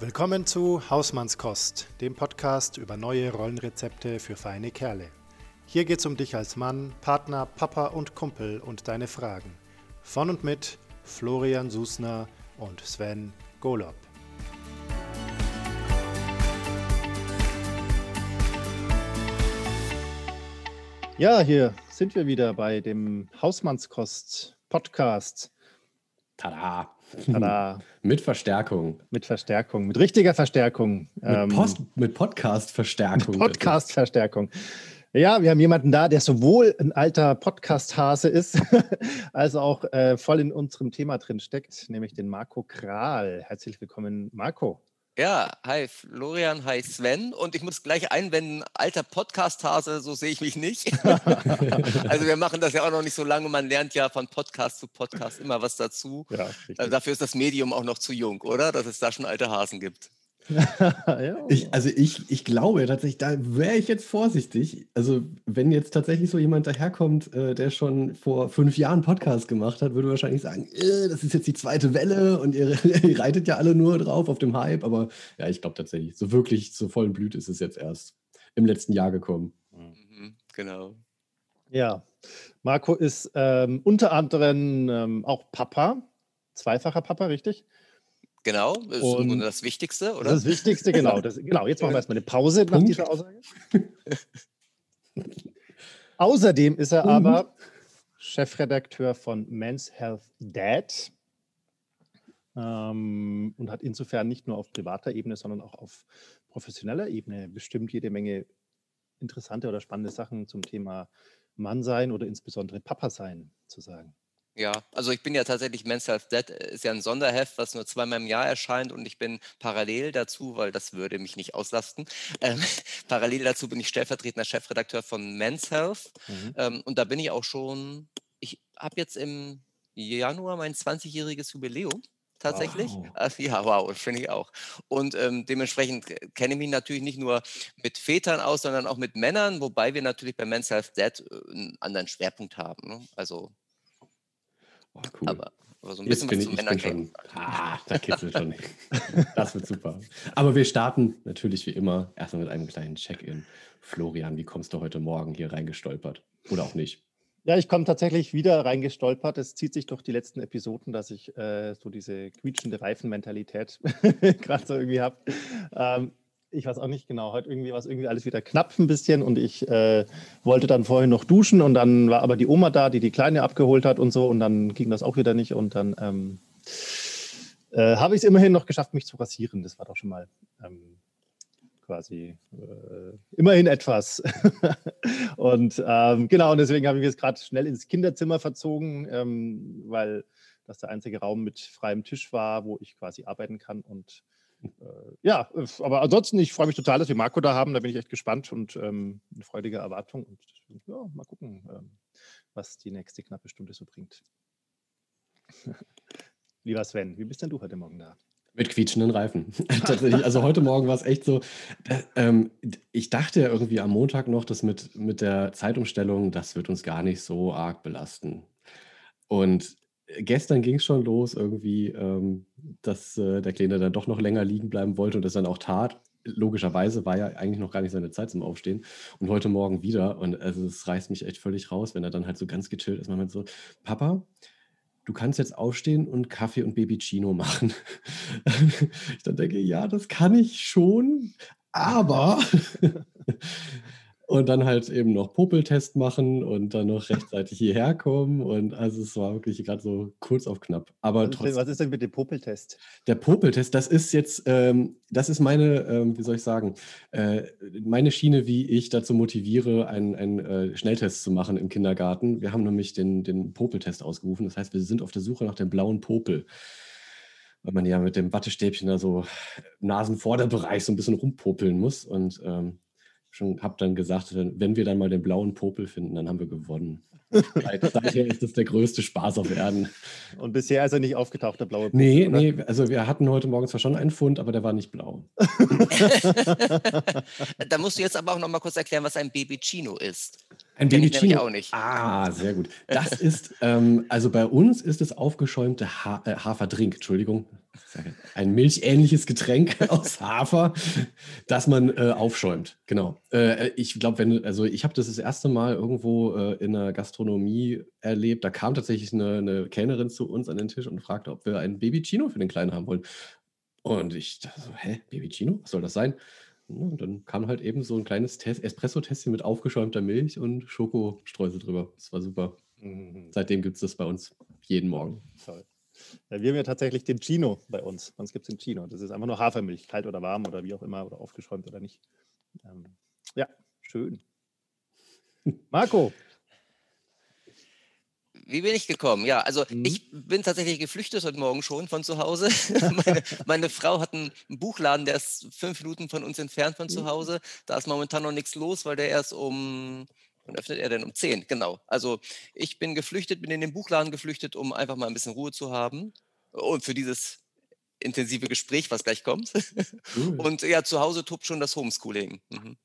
Willkommen zu Hausmannskost, dem Podcast über neue Rollenrezepte für feine Kerle. Hier geht's um dich als Mann, Partner, Papa und Kumpel und deine Fragen. Von und mit Florian Susner und Sven Golob. Ja, hier sind wir wieder bei dem Hausmannskost Podcast. Tada! Tada. mit Verstärkung. Mit Verstärkung, mit richtiger Verstärkung. Mit, ähm, mit Podcast-Verstärkung. Podcast-Verstärkung. Ja, wir haben jemanden da, der sowohl ein alter Podcast-Hase ist, als auch äh, voll in unserem Thema drin steckt, nämlich den Marco Kral. Herzlich willkommen, Marco. Ja, hi Florian, hi Sven. Und ich muss gleich einwenden, alter Podcast-Hase, so sehe ich mich nicht. also wir machen das ja auch noch nicht so lange. Man lernt ja von Podcast zu Podcast immer was dazu. Ja, also dafür ist das Medium auch noch zu jung, oder? Dass es da schon alte Hasen gibt. ich, also ich, ich glaube tatsächlich, da wäre ich jetzt vorsichtig. Also wenn jetzt tatsächlich so jemand daherkommt, äh, der schon vor fünf Jahren Podcast gemacht hat, würde wahrscheinlich sagen, äh, das ist jetzt die zweite Welle und ihr, ihr, reitet ja alle nur drauf auf dem Hype. Aber ja, ich glaube tatsächlich, so wirklich zur vollen Blüte ist es jetzt erst im letzten Jahr gekommen. Mhm, genau. Ja, Marco ist ähm, unter anderem ähm, auch Papa, zweifacher Papa, richtig? Genau, das ist und das Wichtigste, oder? Das Wichtigste, genau. Das, genau, jetzt machen wir erstmal eine Pause nach dieser Aussage. Außerdem ist er mhm. aber Chefredakteur von Men's Health Dad ähm, und hat insofern nicht nur auf privater Ebene, sondern auch auf professioneller Ebene bestimmt jede Menge interessante oder spannende Sachen zum Thema Mannsein oder insbesondere Papa sein zu sagen. Ja, also ich bin ja tatsächlich Men's Health Dead, äh, ist ja ein Sonderheft, was nur zweimal im Jahr erscheint und ich bin parallel dazu, weil das würde mich nicht auslasten, ähm, parallel dazu bin ich stellvertretender Chefredakteur von Men's Health mhm. ähm, und da bin ich auch schon, ich habe jetzt im Januar mein 20-jähriges Jubiläum tatsächlich. Wow. Also, ja, wow, finde ich auch. Und ähm, dementsprechend äh, kenne ich mich natürlich nicht nur mit Vätern aus, sondern auch mit Männern, wobei wir natürlich bei Men's Health Dead äh, einen anderen Schwerpunkt haben. Ne? Also Oh, cool. Aber, aber, so ein bisschen was zu Männern schon, Ah, da kitzelt schon. Das wird super. Aber wir starten natürlich wie immer erstmal mit einem kleinen Check-in. Florian, wie kommst du heute Morgen hier reingestolpert? Oder auch nicht? Ja, ich komme tatsächlich wieder reingestolpert. Es zieht sich durch die letzten Episoden, dass ich äh, so diese quietschende Reifenmentalität gerade so irgendwie habe. Ähm, ich weiß auch nicht genau, heute irgendwie war es irgendwie alles wieder knapp ein bisschen und ich äh, wollte dann vorhin noch duschen und dann war aber die Oma da, die die Kleine abgeholt hat und so und dann ging das auch wieder nicht und dann ähm, äh, habe ich es immerhin noch geschafft, mich zu rasieren. Das war doch schon mal ähm, quasi äh, immerhin etwas. und ähm, genau, und deswegen habe ich mich jetzt gerade schnell ins Kinderzimmer verzogen, ähm, weil das der einzige Raum mit freiem Tisch war, wo ich quasi arbeiten kann und ja, aber ansonsten, ich freue mich total, dass wir Marco da haben. Da bin ich echt gespannt und ähm, eine freudige Erwartung. Und ja, mal gucken, ähm, was die nächste knappe Stunde so bringt. Lieber Sven, wie bist denn du heute Morgen da? Mit quietschenden Reifen. Tatsächlich. Also heute Morgen war es echt so. Äh, ähm, ich dachte ja irgendwie am Montag noch, dass mit, mit der Zeitumstellung, das wird uns gar nicht so arg belasten. Und gestern ging es schon los irgendwie, ähm, dass äh, der Kleine dann doch noch länger liegen bleiben wollte und das dann auch tat. Logischerweise war ja eigentlich noch gar nicht seine Zeit zum Aufstehen. Und heute Morgen wieder. Und also es reißt mich echt völlig raus, wenn er dann halt so ganz gechillt ist. Man mit so, Papa, du kannst jetzt aufstehen und Kaffee und Baby Chino machen. ich dann denke, ja, das kann ich schon, aber und dann halt eben noch Popeltest machen und dann noch rechtzeitig hierher kommen. Und also es war wirklich gerade so kurz auf knapp. Aber was, trotzdem, was ist denn mit dem Popeltest? Der Popeltest, das ist jetzt, ähm, das ist meine, ähm, wie soll ich sagen, äh, meine Schiene, wie ich dazu motiviere, einen, einen äh, Schnelltest zu machen im Kindergarten. Wir haben nämlich den, den Popeltest ausgerufen. Das heißt, wir sind auf der Suche nach dem blauen Popel weil man ja mit dem Wattestäbchen da so Nasenvorderbereich so ein bisschen rumpopeln muss. Und ähm, schon habe dann gesagt, wenn wir dann mal den blauen Popel finden, dann haben wir gewonnen. Seither ist das der größte Spaß auf Erden. Und bisher ist er nicht aufgetaucht, der blaue Popel? Nee, oder? nee, also wir hatten heute Morgen zwar schon einen Fund, aber der war nicht blau. da musst du jetzt aber auch noch mal kurz erklären, was ein Babycino ist. Ein Babycino? auch nicht. Ah, sehr gut. Das ist, ähm, also bei uns ist es aufgeschäumte ha äh, Haferdrink, Entschuldigung. Ein milchähnliches Getränk aus Hafer, das man äh, aufschäumt. Genau. Äh, ich glaube, wenn, also ich habe das das erste Mal irgendwo äh, in der Gastronomie erlebt. Da kam tatsächlich eine, eine, Kellnerin zu uns an den Tisch und fragte, ob wir ein Baby Chino für den Kleinen haben wollen. Und ich dachte so, hä, Baby Chino? Was soll das sein? Und dann kam halt eben so ein kleines Espresso-Tässchen mit aufgeschäumter Milch und Schokostreusel drüber. Das war super. Mhm. Seitdem gibt es das bei uns jeden Morgen. Toll. Ja, wir haben ja tatsächlich den Chino bei uns. Bei uns gibt es den Chino. Das ist einfach nur Hafermilch, kalt oder warm oder wie auch immer, oder aufgeschäumt oder nicht. Ähm, ja, schön. Marco. Wie bin ich gekommen? Ja, also mhm. ich bin tatsächlich geflüchtet heute Morgen schon von zu Hause. meine, meine, Frau hat einen Buchladen, der ist fünf Minuten von uns entfernt von zu mhm. Hause. Da ist momentan noch nichts los, weil der erst um Wann öffnet er denn? Um 10, genau. Also ich bin geflüchtet, bin in den Buchladen geflüchtet, um einfach mal ein bisschen Ruhe zu haben. Und für dieses intensive Gespräch, was gleich kommt. Cool. Und ja, zu Hause tobt schon das Homeschooling. Mhm.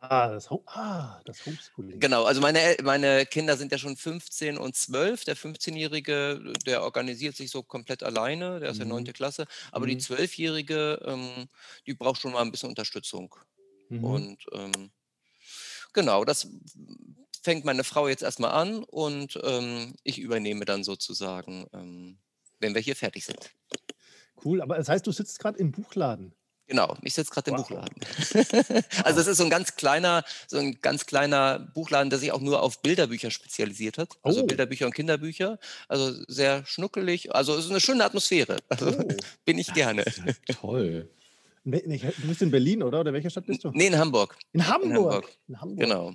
Ah, das, ah, das Homeschooling. Genau, also meine, meine Kinder sind ja schon 15 und 12. Der 15-Jährige, der organisiert sich so komplett alleine, der ist mhm. ja 9. Klasse. Aber mhm. die 12-Jährige, ähm, die braucht schon mal ein bisschen Unterstützung. Mhm. Und ähm, Genau, das fängt meine Frau jetzt erstmal an und ähm, ich übernehme dann sozusagen, ähm, wenn wir hier fertig sind. Cool, aber das heißt, du sitzt gerade im Buchladen. Genau, ich sitze gerade im wow. Buchladen. also es ist so ein ganz kleiner, so ein ganz kleiner Buchladen, der sich auch nur auf Bilderbücher spezialisiert hat. Also oh. Bilderbücher und Kinderbücher. Also sehr schnuckelig. Also es ist eine schöne Atmosphäre. Also oh. bin ich gerne. Ja toll. Du bist in Berlin, oder? Oder welcher Stadt bist du? Nee, in Hamburg. In Hamburg. In Hamburg. In Hamburg. Genau.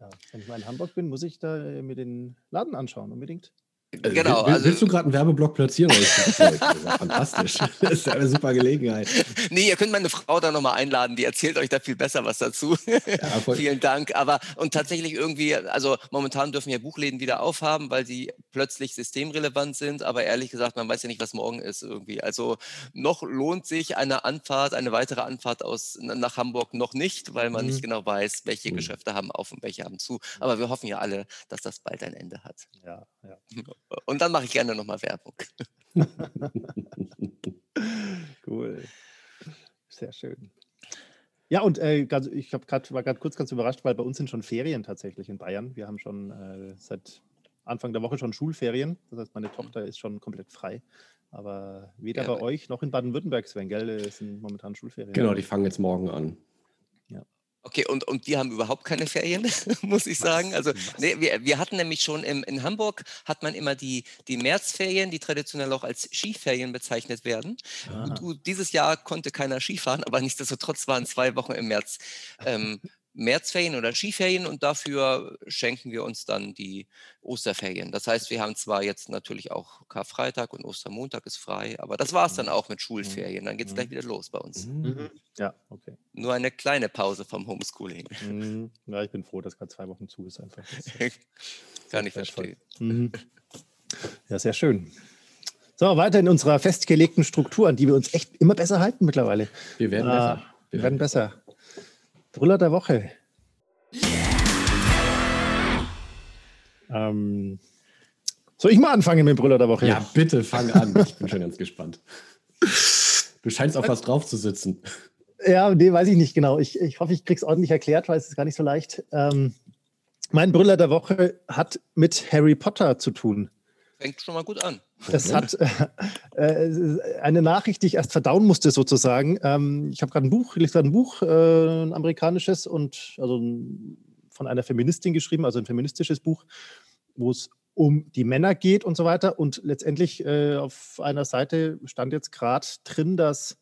Ja, wenn ich mal in Hamburg bin, muss ich da äh, mir den Laden anschauen, unbedingt. Also, genau. Will, also, willst du gerade einen Werbeblock platzieren? das ist fantastisch. Das ist eine super Gelegenheit. Nee, ihr könnt meine Frau da nochmal einladen, die erzählt euch da viel besser was dazu. Ja, Vielen Dank. Aber und tatsächlich irgendwie, also momentan dürfen ja Buchläden wieder aufhaben, weil sie plötzlich systemrelevant sind. Aber ehrlich gesagt, man weiß ja nicht, was morgen ist irgendwie. Also noch lohnt sich eine Anfahrt, eine weitere Anfahrt aus nach Hamburg noch nicht, weil man mhm. nicht genau weiß, welche mhm. Geschäfte haben auf und welche haben zu. Aber wir hoffen ja alle, dass das bald ein Ende hat. Ja, ja. Und dann mache ich gerne nochmal Werbung. cool. Sehr schön. Ja, und äh, ich grad, war gerade kurz ganz überrascht, weil bei uns sind schon Ferien tatsächlich in Bayern. Wir haben schon äh, seit Anfang der Woche schon Schulferien. Das heißt, meine Tochter ist schon komplett frei. Aber weder ja, bei euch noch in Baden-Württemberg, Sven, gell, äh, sind momentan Schulferien. Genau, die fangen jetzt morgen an. Okay, und, und die haben überhaupt keine Ferien, muss ich sagen. Also nee, wir, wir hatten nämlich schon im, in Hamburg hat man immer die, die Märzferien, die traditionell auch als Skiferien bezeichnet werden. Und, dieses Jahr konnte keiner Skifahren, aber nichtsdestotrotz waren zwei Wochen im März ähm, Märzferien oder Skiferien und dafür schenken wir uns dann die Osterferien. Das heißt, wir haben zwar jetzt natürlich auch Karfreitag und Ostermontag ist frei, aber das war es dann mhm. auch mit Schulferien. Dann geht es gleich mhm. wieder los bei uns. Mhm. Ja, okay. Nur eine kleine Pause vom Homeschooling. Ja, ich bin froh, dass gerade zwei Wochen zu ist einfach. Kann ich verstehen. Ja, sehr schön. So, weiter in unserer festgelegten Struktur, an die wir uns echt immer besser halten mittlerweile. Wir werden besser. Wir, wir werden besser. Brüller der Woche. Ähm, soll ich mal anfangen mit dem Brüller der Woche? Ja, bitte fang an. Ich bin schon ganz gespannt. Du scheinst auf was drauf zu sitzen. Ja, nee, weiß ich nicht genau. Ich, ich hoffe, ich kriege es ordentlich erklärt, weil es ist gar nicht so leicht. Ähm, mein Brüller der Woche hat mit Harry Potter zu tun. Fängt schon mal gut an. Das hat äh, äh, eine Nachricht, die ich erst verdauen musste, sozusagen. Ähm, ich habe gerade ein Buch, ich gerade ein Buch, äh, ein amerikanisches und also von einer Feministin geschrieben, also ein feministisches Buch, wo es um die Männer geht und so weiter. Und letztendlich äh, auf einer Seite stand jetzt gerade drin, dass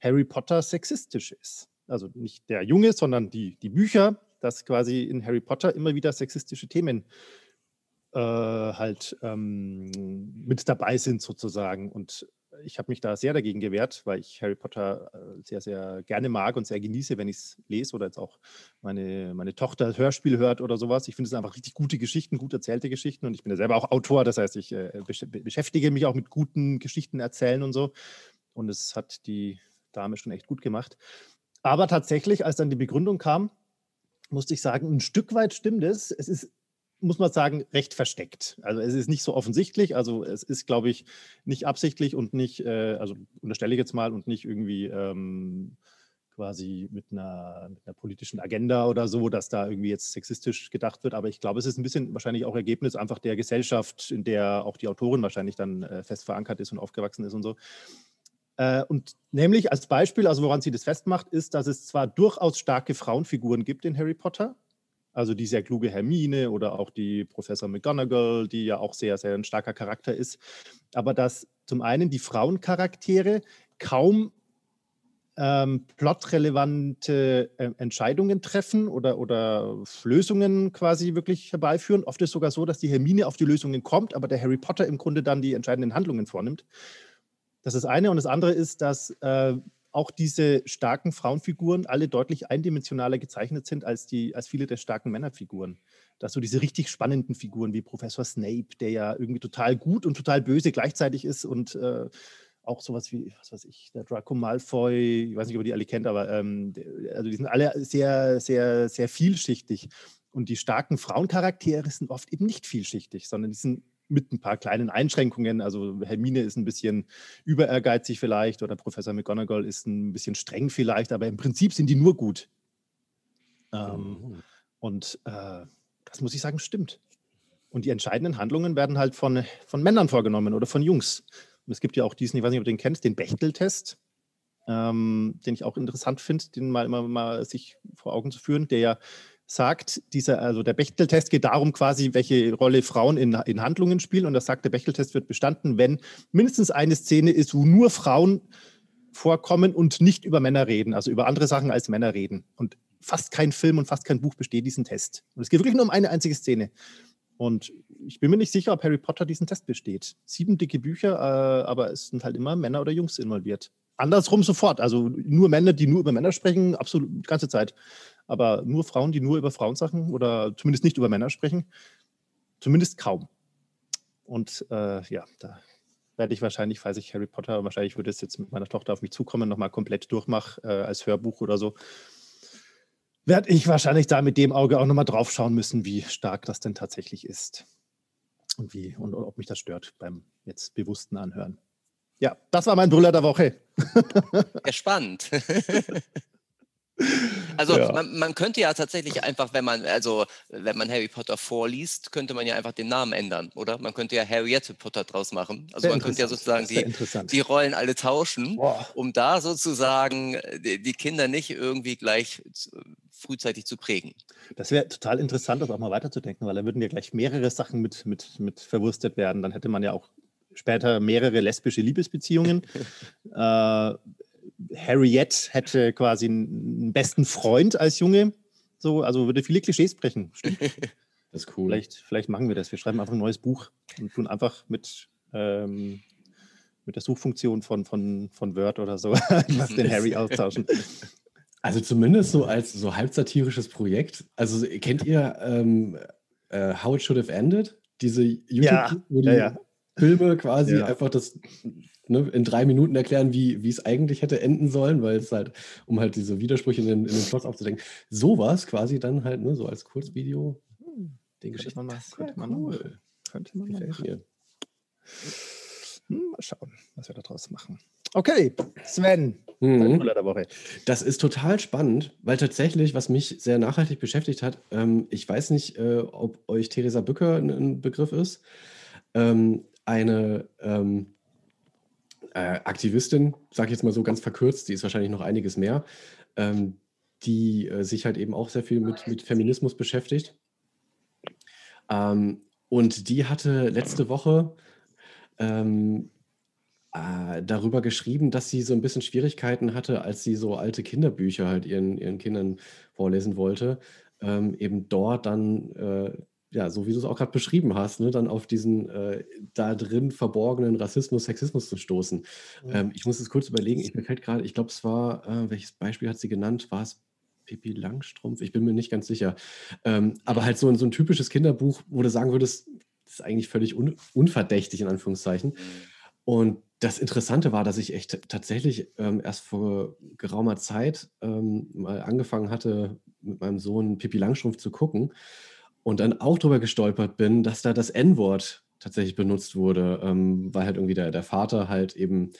Harry Potter sexistisch ist. Also nicht der Junge, sondern die, die Bücher, dass quasi in Harry Potter immer wieder sexistische Themen äh, halt ähm, mit dabei sind sozusagen. Und ich habe mich da sehr dagegen gewehrt, weil ich Harry Potter äh, sehr, sehr gerne mag und sehr genieße, wenn ich es lese oder jetzt auch meine, meine Tochter Hörspiel hört oder sowas. Ich finde es einfach richtig gute Geschichten, gut erzählte Geschichten und ich bin ja selber auch Autor, das heißt, ich äh, beschäftige mich auch mit guten Geschichten erzählen und so. Und es hat die Dame schon echt gut gemacht. Aber tatsächlich, als dann die Begründung kam, musste ich sagen, ein Stück weit stimmt es. Es ist muss man sagen, recht versteckt. Also es ist nicht so offensichtlich. Also es ist, glaube ich, nicht absichtlich und nicht, äh, also unterstelle ich jetzt mal, und nicht irgendwie ähm, quasi mit einer, mit einer, politischen Agenda oder so, dass da irgendwie jetzt sexistisch gedacht wird. Aber ich glaube, es ist ein bisschen wahrscheinlich auch Ergebnis einfach der Gesellschaft, in der auch die Autorin wahrscheinlich dann äh, fest verankert ist und aufgewachsen ist und so. Äh, und nämlich als Beispiel, also woran sie das festmacht, ist, dass es zwar durchaus starke Frauenfiguren gibt in Harry Potter, also die sehr kluge Hermine oder auch die Professor McGonagall, die ja auch sehr, sehr ein starker Charakter ist. Aber dass zum einen die Frauencharaktere kaum ähm, plotrelevante äh, Entscheidungen treffen oder, oder Lösungen quasi wirklich herbeiführen. Oft ist es sogar so, dass die Hermine auf die Lösungen kommt, aber der Harry Potter im Grunde dann die entscheidenden Handlungen vornimmt. Das ist das eine. Und das andere ist, dass äh, auch diese starken Frauenfiguren alle deutlich eindimensionaler gezeichnet sind als, die, als viele der starken Männerfiguren. Dass so diese richtig spannenden Figuren wie Professor Snape, der ja irgendwie total gut und total böse gleichzeitig ist und äh, auch sowas wie, was weiß ich, der Draco Malfoy, ich weiß nicht, ob ihr die alle kennt, aber ähm, also die sind alle sehr, sehr, sehr vielschichtig. Und die starken Frauencharaktere sind oft eben nicht vielschichtig, sondern die sind mit ein paar kleinen Einschränkungen. Also Hermine ist ein bisschen überehrgeizig vielleicht oder Professor McGonagall ist ein bisschen streng vielleicht, aber im Prinzip sind die nur gut. Ähm, oh. Und äh, das muss ich sagen, stimmt. Und die entscheidenden Handlungen werden halt von, von Männern vorgenommen oder von Jungs. Und es gibt ja auch diesen, ich weiß nicht, ob du den kennst, den Bechtel-Test, ähm, den ich auch interessant finde, den mal immer mal sich vor Augen zu führen, der ja sagt, dieser, also der Bechteltest geht darum quasi, welche Rolle Frauen in, in Handlungen spielen. Und das sagt, der Bechteltest wird bestanden, wenn mindestens eine Szene ist, wo nur Frauen vorkommen und nicht über Männer reden, also über andere Sachen als Männer reden. Und fast kein Film und fast kein Buch besteht diesen Test. Und es geht wirklich nur um eine einzige Szene. Und ich bin mir nicht sicher, ob Harry Potter diesen Test besteht. Sieben dicke Bücher, äh, aber es sind halt immer Männer oder Jungs involviert. Andersrum sofort. Also nur Männer, die nur über Männer sprechen, absolut die ganze Zeit. Aber nur Frauen, die nur über Frauensachen oder zumindest nicht über Männer sprechen, zumindest kaum. Und äh, ja, da werde ich wahrscheinlich, falls ich Harry Potter, wahrscheinlich würde es jetzt mit meiner Tochter auf mich zukommen, nochmal komplett durchmache äh, als Hörbuch oder so, werde ich wahrscheinlich da mit dem Auge auch nochmal drauf schauen müssen, wie stark das denn tatsächlich ist. Und wie und ob mich das stört beim jetzt bewussten Anhören. Ja, das war mein Brüller der Woche. Ja, spannend. Also ja. man, man, könnte ja tatsächlich einfach, wenn man, also wenn man Harry Potter vorliest, könnte man ja einfach den Namen ändern, oder? Man könnte ja Harriette Potter draus machen. Also Sehr man könnte ja sozusagen die, die Rollen alle tauschen, Boah. um da sozusagen äh, die, die, Kinder nicht irgendwie gleich frühzeitig zu prägen. Das wäre total interessant, das auch mal weiterzudenken, weil da würden ja gleich mehrere Sachen mit, mit, mit verwurstet werden. Dann hätte man ja auch später mehrere lesbische Liebesbeziehungen. äh, Harriet hätte quasi einen besten Freund als Junge. So, also würde viele Klischees brechen. Stimmt. Das ist cool. Vielleicht, vielleicht machen wir das. Wir schreiben einfach ein neues Buch und tun einfach mit, ähm, mit der Suchfunktion von, von, von Word oder so was den Harry austauschen. Also zumindest so als so halb satirisches Projekt. Also kennt ihr ähm, äh, How It Should Have Ended? Diese YouTube, ja, wo die ja, ja. Filme quasi ja. einfach das ne, in drei Minuten erklären, wie, wie es eigentlich hätte enden sollen, weil es halt, um halt diese Widersprüche in den, in den Plot aufzudenken, sowas quasi dann halt, ne, so als Kurzvideo, hm, den Geschichten. Man könnte man cool. Machen. Könnte man machen. Mir. Hm, mal schauen, was wir daraus machen. Okay, Sven, mhm. der Woche. Das ist total spannend, weil tatsächlich, was mich sehr nachhaltig beschäftigt hat, ähm, ich weiß nicht, äh, ob euch Theresa Bücker ein, ein Begriff ist, ähm, eine ähm, äh, Aktivistin, sage ich jetzt mal so ganz verkürzt, die ist wahrscheinlich noch einiges mehr, ähm, die äh, sich halt eben auch sehr viel mit, mit Feminismus beschäftigt. Ähm, und die hatte letzte Woche ähm, äh, darüber geschrieben, dass sie so ein bisschen Schwierigkeiten hatte, als sie so alte Kinderbücher halt ihren, ihren Kindern vorlesen wollte, ähm, eben dort dann äh, ja, so wie du es auch gerade beschrieben hast, ne, dann auf diesen äh, da drin verborgenen Rassismus, Sexismus zu stoßen. Mhm. Ähm, ich muss es kurz überlegen, ich mir fällt gerade, ich glaube, es war, äh, welches Beispiel hat sie genannt? War es Pippi Langstrumpf? Ich bin mir nicht ganz sicher. Ähm, aber halt so, so ein typisches Kinderbuch, wo du sagen würdest, das ist eigentlich völlig un unverdächtig, in Anführungszeichen. Mhm. Und das Interessante war, dass ich echt tatsächlich ähm, erst vor geraumer Zeit ähm, mal angefangen hatte, mit meinem Sohn Pippi Langstrumpf zu gucken. Und dann auch drüber gestolpert bin, dass da das N-Wort tatsächlich benutzt wurde, ähm, weil halt irgendwie der, der Vater halt eben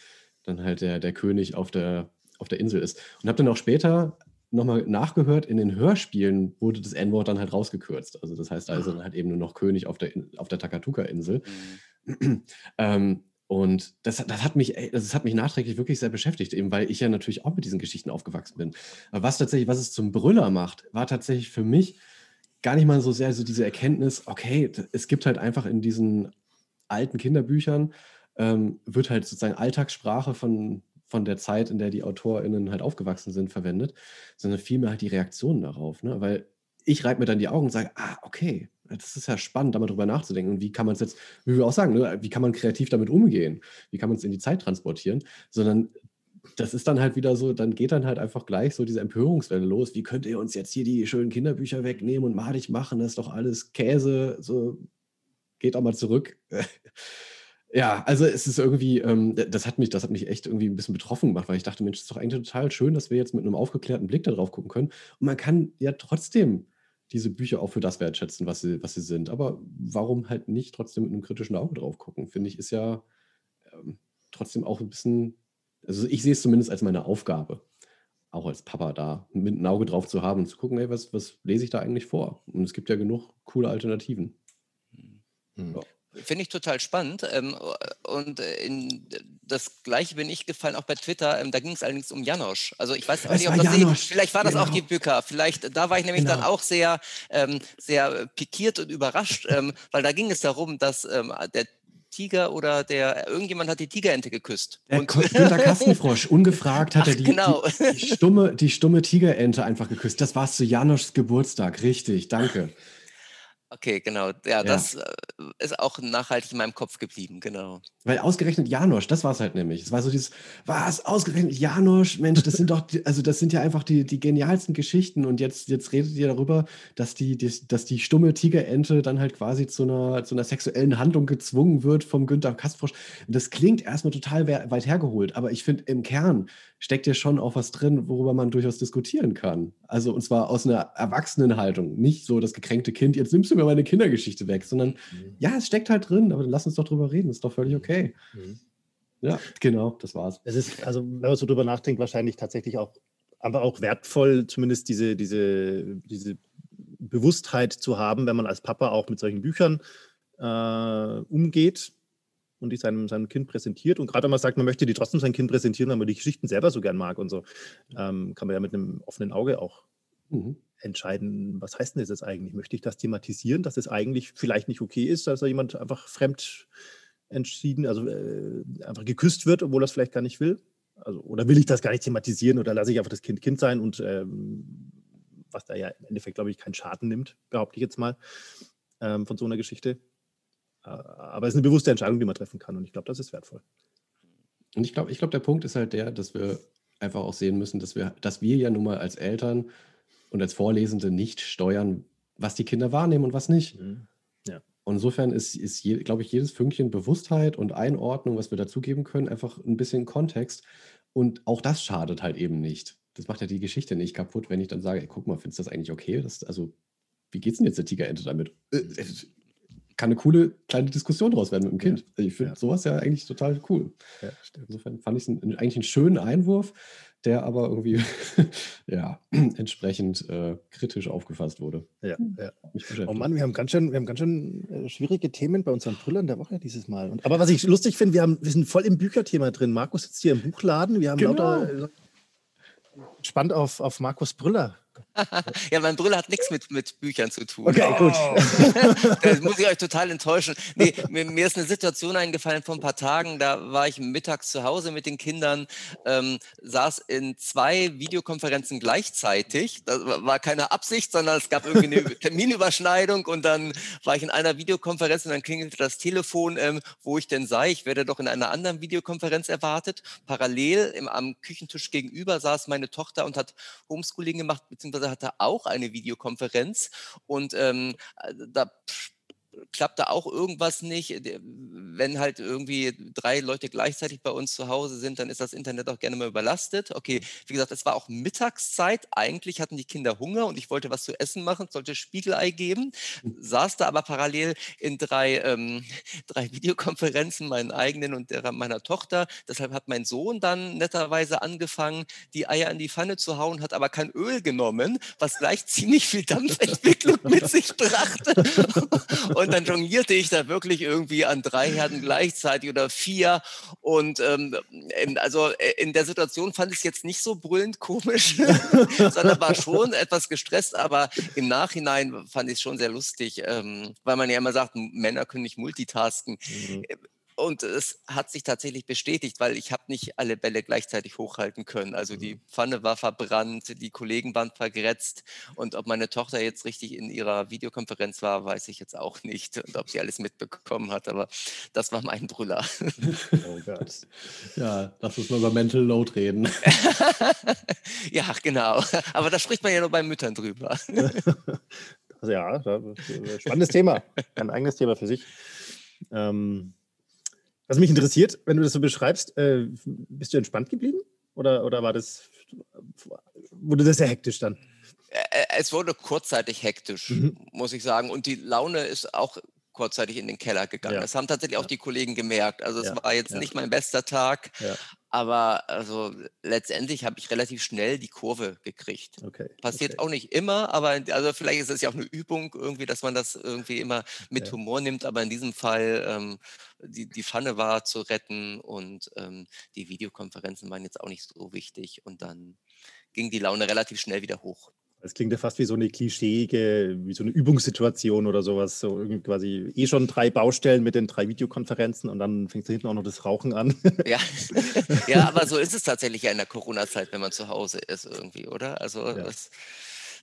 dann halt der, der König auf der, auf der Insel ist. Und habe dann auch später nochmal nachgehört, in den Hörspielen wurde das N-Wort dann halt rausgekürzt. Also das heißt also dann halt eben nur noch König auf der, auf der Takatuka-Insel. Mhm. ähm, und das, das, hat mich, das hat mich nachträglich wirklich sehr beschäftigt, eben weil ich ja natürlich auch mit diesen Geschichten aufgewachsen bin. Aber was tatsächlich, was es zum Brüller macht, war tatsächlich für mich gar nicht mal so sehr so diese Erkenntnis, okay, es gibt halt einfach in diesen alten Kinderbüchern, ähm, wird halt sozusagen Alltagssprache von, von der Zeit, in der die AutorInnen halt aufgewachsen sind, verwendet, sondern vielmehr halt die Reaktionen darauf. Ne? Weil ich reibe mir dann die Augen und sage, ah, okay, das ist ja spannend, da mal drüber nachzudenken. Und wie kann man es jetzt, wie wir auch sagen, ne, wie kann man kreativ damit umgehen? Wie kann man es in die Zeit transportieren? Sondern das ist dann halt wieder so, dann geht dann halt einfach gleich so diese Empörungswelle los. Wie könnt ihr uns jetzt hier die schönen Kinderbücher wegnehmen und madig machen? Das ist doch alles Käse. So, geht auch mal zurück. ja, also es ist irgendwie, ähm, das hat mich, das hat mich echt irgendwie ein bisschen betroffen gemacht, weil ich dachte, Mensch, es ist doch eigentlich total schön, dass wir jetzt mit einem aufgeklärten Blick darauf gucken können. Und man kann ja trotzdem diese Bücher auch für das wertschätzen, was sie, was sie sind. Aber warum halt nicht trotzdem mit einem kritischen Auge drauf gucken? Finde ich, ist ja ähm, trotzdem auch ein bisschen, also ich sehe es zumindest als meine Aufgabe, auch als Papa da mit einem Auge drauf zu haben und zu gucken, ey, was, was lese ich da eigentlich vor? Und es gibt ja genug coole Alternativen. Hm. Ja. Finde ich total spannend. Ähm, und in das Gleiche bin ich gefallen, auch bei Twitter. Ähm, da ging es allerdings um Janosch. Also ich weiß nicht, ob das Janosch. vielleicht war das genau. auch die Bücker. Vielleicht, da war ich nämlich genau. dann auch sehr, ähm, sehr pikiert und überrascht, weil da ging es darum, dass der Tiger oder der irgendjemand hat die Tigerente geküsst. Der und Günter Kastenfrosch, ungefragt hat Ach, er die, genau. die, die, stumme, die stumme Tigerente einfach geküsst. Das war es zu Janoschs Geburtstag, richtig, danke. Okay, genau. Ja, ja, das äh, ist auch nachhaltig in meinem Kopf geblieben, genau. Weil ausgerechnet Janosch, das war es halt nämlich. Es war so dieses, was, ausgerechnet Janosch, Mensch, das sind doch, also das sind ja einfach die, die genialsten Geschichten und jetzt, jetzt redet ihr darüber, dass die, die, dass die stumme Tigerente dann halt quasi zu einer, zu einer sexuellen Handlung gezwungen wird vom Günther Kastfrosch. Das klingt erstmal total weit hergeholt, aber ich finde im Kern steckt ja schon auch was drin, worüber man durchaus diskutieren kann. Also und zwar aus einer Erwachsenenhaltung, nicht so das gekränkte Kind, jetzt nimmst du mir meine Kindergeschichte weg, sondern mhm. ja, es steckt halt drin, aber dann lass uns doch drüber reden, ist doch völlig okay. Mhm. Ja, genau, das war's. Es ist, also wenn man so drüber nachdenkt, wahrscheinlich tatsächlich auch, aber auch wertvoll, zumindest diese, diese, diese Bewusstheit zu haben, wenn man als Papa auch mit solchen Büchern äh, umgeht und die seinem, seinem Kind präsentiert. Und gerade wenn man sagt, man möchte die trotzdem sein Kind präsentieren, weil man die Geschichten selber so gern mag und so, ähm, kann man ja mit einem offenen Auge auch mhm. entscheiden, was heißt denn das jetzt eigentlich? Möchte ich das thematisieren, dass es eigentlich vielleicht nicht okay ist, dass da jemand einfach fremd entschieden, also äh, einfach geküsst wird, obwohl er es vielleicht gar nicht will? Also, oder will ich das gar nicht thematisieren oder lasse ich einfach das Kind Kind sein und ähm, was da ja im Endeffekt, glaube ich, keinen Schaden nimmt, behaupte ich jetzt mal, ähm, von so einer Geschichte. Aber es ist eine bewusste Entscheidung, die man treffen kann und ich glaube, das ist wertvoll. Und ich glaube, ich glaube, der Punkt ist halt der, dass wir einfach auch sehen müssen, dass wir, dass wir ja nun mal als Eltern und als Vorlesende nicht steuern, was die Kinder wahrnehmen und was nicht. Mhm. Ja. Und insofern ist, ist glaube ich, jedes Fünkchen Bewusstheit und Einordnung, was wir dazugeben können, einfach ein bisschen Kontext. Und auch das schadet halt eben nicht. Das macht ja die Geschichte nicht kaputt, wenn ich dann sage, ey, guck mal, findest du das eigentlich okay? Das, also, wie geht's denn jetzt der Tigerente damit? Äh, äh kann eine coole kleine Diskussion draus werden mit dem Kind. Ja. Ich finde ja. sowas ja eigentlich total cool. Ja, Insofern fand ich es eigentlich einen schönen Einwurf, der aber irgendwie ja, entsprechend äh, kritisch aufgefasst wurde. Ja, ja. Oh Mann, wir haben ganz schön, wir haben ganz schön äh, schwierige Themen bei unseren Brüllern der Woche dieses Mal. Und, aber was ich lustig finde, wir, wir sind voll im Bücherthema drin. Markus sitzt hier im Buchladen. Wir haben genau. lauter äh, spannend auf, auf Markus Brüller ja, mein Brüller hat nichts mit, mit Büchern zu tun. Okay, gut. das muss ich euch total enttäuschen. Nee, mir, mir, ist eine Situation eingefallen vor ein paar Tagen, da war ich mittags zu Hause mit den Kindern, ähm, saß in zwei Videokonferenzen gleichzeitig. Das war keine Absicht, sondern es gab irgendwie eine Terminüberschneidung und dann war ich in einer Videokonferenz und dann klingelte das Telefon, ähm, wo ich denn sei. Ich werde doch in einer anderen Videokonferenz erwartet. Parallel im, am Küchentisch gegenüber saß meine Tochter und hat Homeschooling gemacht, beziehungsweise hatte auch eine Videokonferenz und ähm, äh, da auch irgendwas nicht. Wenn halt irgendwie drei Leute gleichzeitig bei uns zu Hause sind, dann ist das Internet auch gerne mal überlastet. Okay, wie gesagt, es war auch Mittagszeit. Eigentlich hatten die Kinder Hunger und ich wollte was zu essen machen, sollte Spiegelei geben, hm. saß da aber parallel in drei, ähm, drei Videokonferenzen, meinen eigenen und der meiner Tochter. Deshalb hat mein Sohn dann netterweise angefangen, die Eier in die Pfanne zu hauen, hat aber kein Öl genommen, was gleich ziemlich viel Dampfentwicklung mit sich brachte. Und dann jonglierte ich da wirklich irgendwie an drei Herden gleichzeitig oder vier. Und ähm, also äh, in der Situation fand ich es jetzt nicht so brüllend komisch, sondern war schon etwas gestresst, aber im Nachhinein fand ich es schon sehr lustig, ähm, weil man ja immer sagt, Männer können nicht multitasken. Mhm. Und es hat sich tatsächlich bestätigt, weil ich habe nicht alle Bälle gleichzeitig hochhalten können. Also die mhm. Pfanne war verbrannt, die Kollegen waren vergrätzt und ob meine Tochter jetzt richtig in ihrer Videokonferenz war, weiß ich jetzt auch nicht und ob sie alles mitbekommen hat. Aber das war mein Brüller. Oh Gott. Ja, lass uns mal über Mental Load reden. ja, genau. Aber da spricht man ja nur bei Müttern drüber. ja, spannendes Thema. Ein eigenes Thema für sich. Ähm, was mich interessiert, wenn du das so beschreibst, äh, bist du entspannt geblieben? Oder, oder war das, wurde das sehr hektisch dann? Es wurde kurzzeitig hektisch, mhm. muss ich sagen. Und die Laune ist auch kurzzeitig in den Keller gegangen. Ja. Das haben tatsächlich auch die Kollegen gemerkt. Also es war jetzt nicht mein bester Tag, aber also letztendlich habe ich relativ schnell die Kurve gekriegt. Okay. Passiert okay. auch nicht immer, aber also vielleicht ist es ja auch eine Übung irgendwie, dass man das irgendwie immer mit Humor nimmt. Aber in diesem Fall ähm, die, die Pfanne war zu retten und ähm, die Videokonferenzen waren jetzt auch nicht so wichtig und dann ging die Laune relativ schnell wieder hoch. Es klingt ja fast wie so eine klischeeige, wie so eine Übungssituation oder sowas. So irgendwie quasi eh schon drei Baustellen mit den drei Videokonferenzen und dann fängt hinten auch noch das Rauchen an. Ja, ja aber so ist es tatsächlich ja in der Corona-Zeit, wenn man zu Hause ist irgendwie, oder? Also ja. das,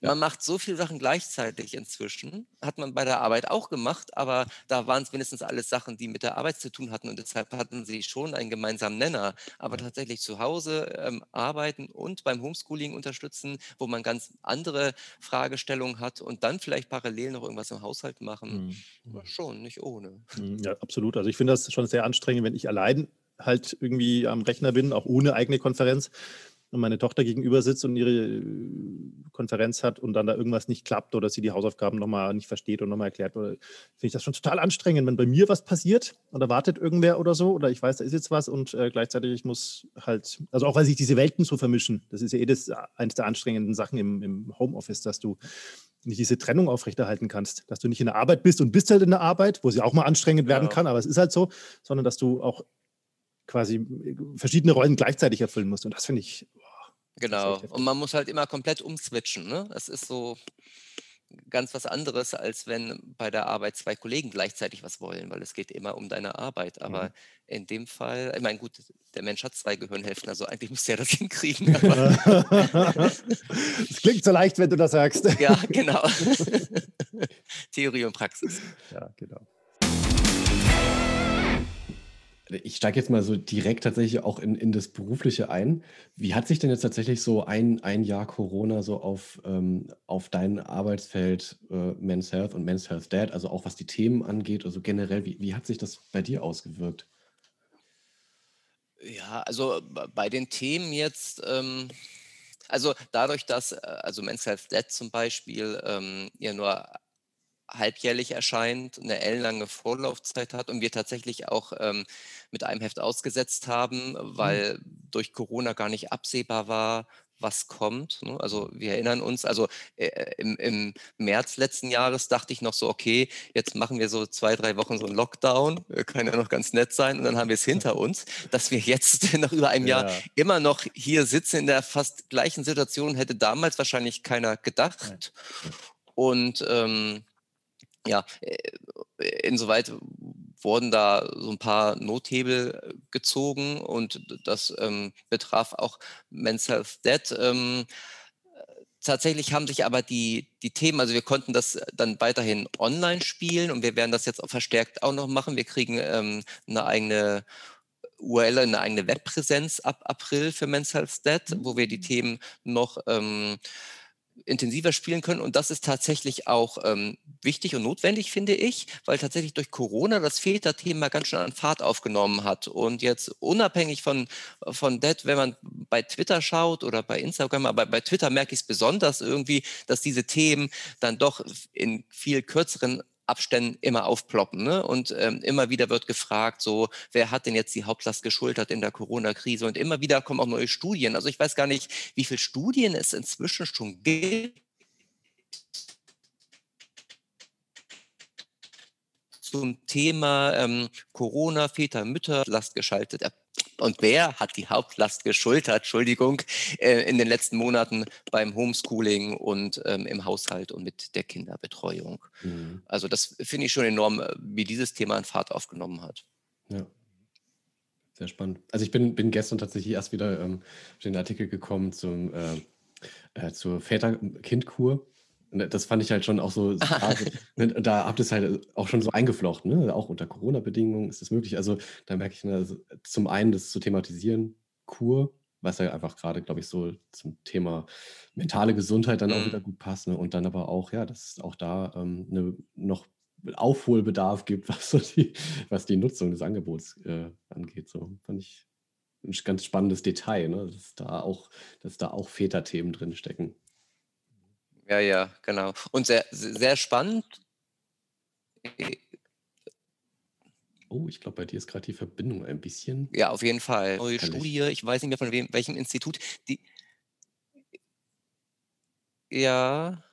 ja. Man macht so viele Sachen gleichzeitig inzwischen. Hat man bei der Arbeit auch gemacht, aber da waren es mindestens alles Sachen, die mit der Arbeit zu tun hatten und deshalb hatten sie schon einen gemeinsamen Nenner. Aber tatsächlich zu Hause ähm, arbeiten und beim Homeschooling unterstützen, wo man ganz andere Fragestellungen hat und dann vielleicht parallel noch irgendwas im Haushalt machen, mhm. schon nicht ohne. Mhm, ja, absolut. Also ich finde das schon sehr anstrengend, wenn ich allein halt irgendwie am Rechner bin, auch ohne eigene Konferenz und meine Tochter gegenüber sitzt und ihre äh, Konferenz hat und dann da irgendwas nicht klappt oder sie die Hausaufgaben nochmal nicht versteht und nochmal erklärt, finde ich das schon total anstrengend, wenn bei mir was passiert oder wartet irgendwer oder so oder ich weiß, da ist jetzt was und äh, gleichzeitig ich muss halt, also auch weil sich diese Welten so vermischen, das ist ja eh das, eines der anstrengenden Sachen im, im Homeoffice, dass du nicht diese Trennung aufrechterhalten kannst, dass du nicht in der Arbeit bist und bist halt in der Arbeit, wo sie auch mal anstrengend werden ja. kann, aber es ist halt so, sondern dass du auch quasi äh, verschiedene Rollen gleichzeitig erfüllen musst. Und das finde ich, Genau. Und man muss halt immer komplett umswitchen. Ne? Das ist so ganz was anderes, als wenn bei der Arbeit zwei Kollegen gleichzeitig was wollen, weil es geht immer um deine Arbeit. Aber mhm. in dem Fall, ich meine, gut, der Mensch hat zwei Gehirnhälften, also eigentlich müsste er das hinkriegen. Es klingt so leicht, wenn du das sagst. ja, genau. Theorie und Praxis. Ja, genau ich steige jetzt mal so direkt tatsächlich auch in, in das Berufliche ein. Wie hat sich denn jetzt tatsächlich so ein, ein Jahr Corona so auf, ähm, auf dein Arbeitsfeld äh, Men's Health und Men's Health Dad, also auch was die Themen angeht, also generell, wie, wie hat sich das bei dir ausgewirkt? Ja, also bei den Themen jetzt, ähm, also dadurch, dass äh, also Men's Health Dad zum Beispiel ähm, ja nur halbjährlich erscheint, eine ellenlange Vorlaufzeit hat und wir tatsächlich auch ähm, mit einem Heft ausgesetzt haben, mhm. weil mhm. durch Corona gar nicht absehbar war, was kommt. Ne? Also wir erinnern uns, also äh, im, im, März letzten Jahres dachte ich noch so, okay, jetzt machen wir so zwei, drei Wochen so einen Lockdown, äh, kann ja noch ganz nett sein und dann haben wir es hinter uns, dass wir jetzt nach über einem ja. Jahr immer noch hier sitzen in der fast gleichen Situation, hätte damals wahrscheinlich keiner gedacht. Und ähm, ja, äh, insoweit wurden da so ein paar Nothebel äh, gezogen und das ähm, betraf auch Men's Health Dead. Ähm, tatsächlich haben sich aber die, die Themen, also wir konnten das dann weiterhin online spielen und wir werden das jetzt auch verstärkt auch noch machen. Wir kriegen ähm, eine eigene URL, eine eigene Webpräsenz ab April für Men's Health Dead, wo wir die mhm. Themen noch ähm, intensiver spielen können. Und das ist tatsächlich auch ähm, wichtig und notwendig, finde ich, weil tatsächlich durch Corona das Väterthema ganz schön an Fahrt aufgenommen hat. Und jetzt unabhängig von, von that, wenn man bei Twitter schaut oder bei Instagram, aber bei Twitter merke ich es besonders irgendwie, dass diese Themen dann doch in viel kürzeren Abständen immer aufploppen. Ne? Und ähm, immer wieder wird gefragt, so, wer hat denn jetzt die Hauptlast geschultert in der Corona-Krise? Und immer wieder kommen auch neue Studien. Also ich weiß gar nicht, wie viele Studien es inzwischen schon gibt. Zum Thema ähm, Corona, Väter, Mütter, Last geschaltet. Und wer hat die Hauptlast geschultert, Entschuldigung, äh, in den letzten Monaten beim Homeschooling und ähm, im Haushalt und mit der Kinderbetreuung? Mhm. Also das finde ich schon enorm, äh, wie dieses Thema an Fahrt aufgenommen hat. Ja. Sehr spannend. Also ich bin, bin gestern tatsächlich erst wieder ähm, auf den Artikel gekommen zum, äh, äh, zur Väter-Kind-Kur das fand ich halt schon auch so, ne, da habt ihr es halt auch schon so eingeflochten, ne? auch unter Corona-Bedingungen ist das möglich. Also da merke ich ne, also zum einen das zu thematisieren, Kur, was ja einfach gerade, glaube ich, so zum Thema mentale Gesundheit dann auch mhm. wieder gut passt. Ne? Und dann aber auch, ja, dass es auch da ähm, ne, noch Aufholbedarf gibt, was, so die, was die Nutzung des Angebots äh, angeht. So fand ich ein ganz spannendes Detail, ne? dass da auch, dass da auch Väterthemen drin stecken. Ja, ja, genau. Und sehr, sehr spannend. Oh, ich glaube, bei dir ist gerade die Verbindung ein bisschen. Ja, auf jeden Fall. Neue Studie, ich weiß nicht mehr von wem, welchem Institut. Die, ja,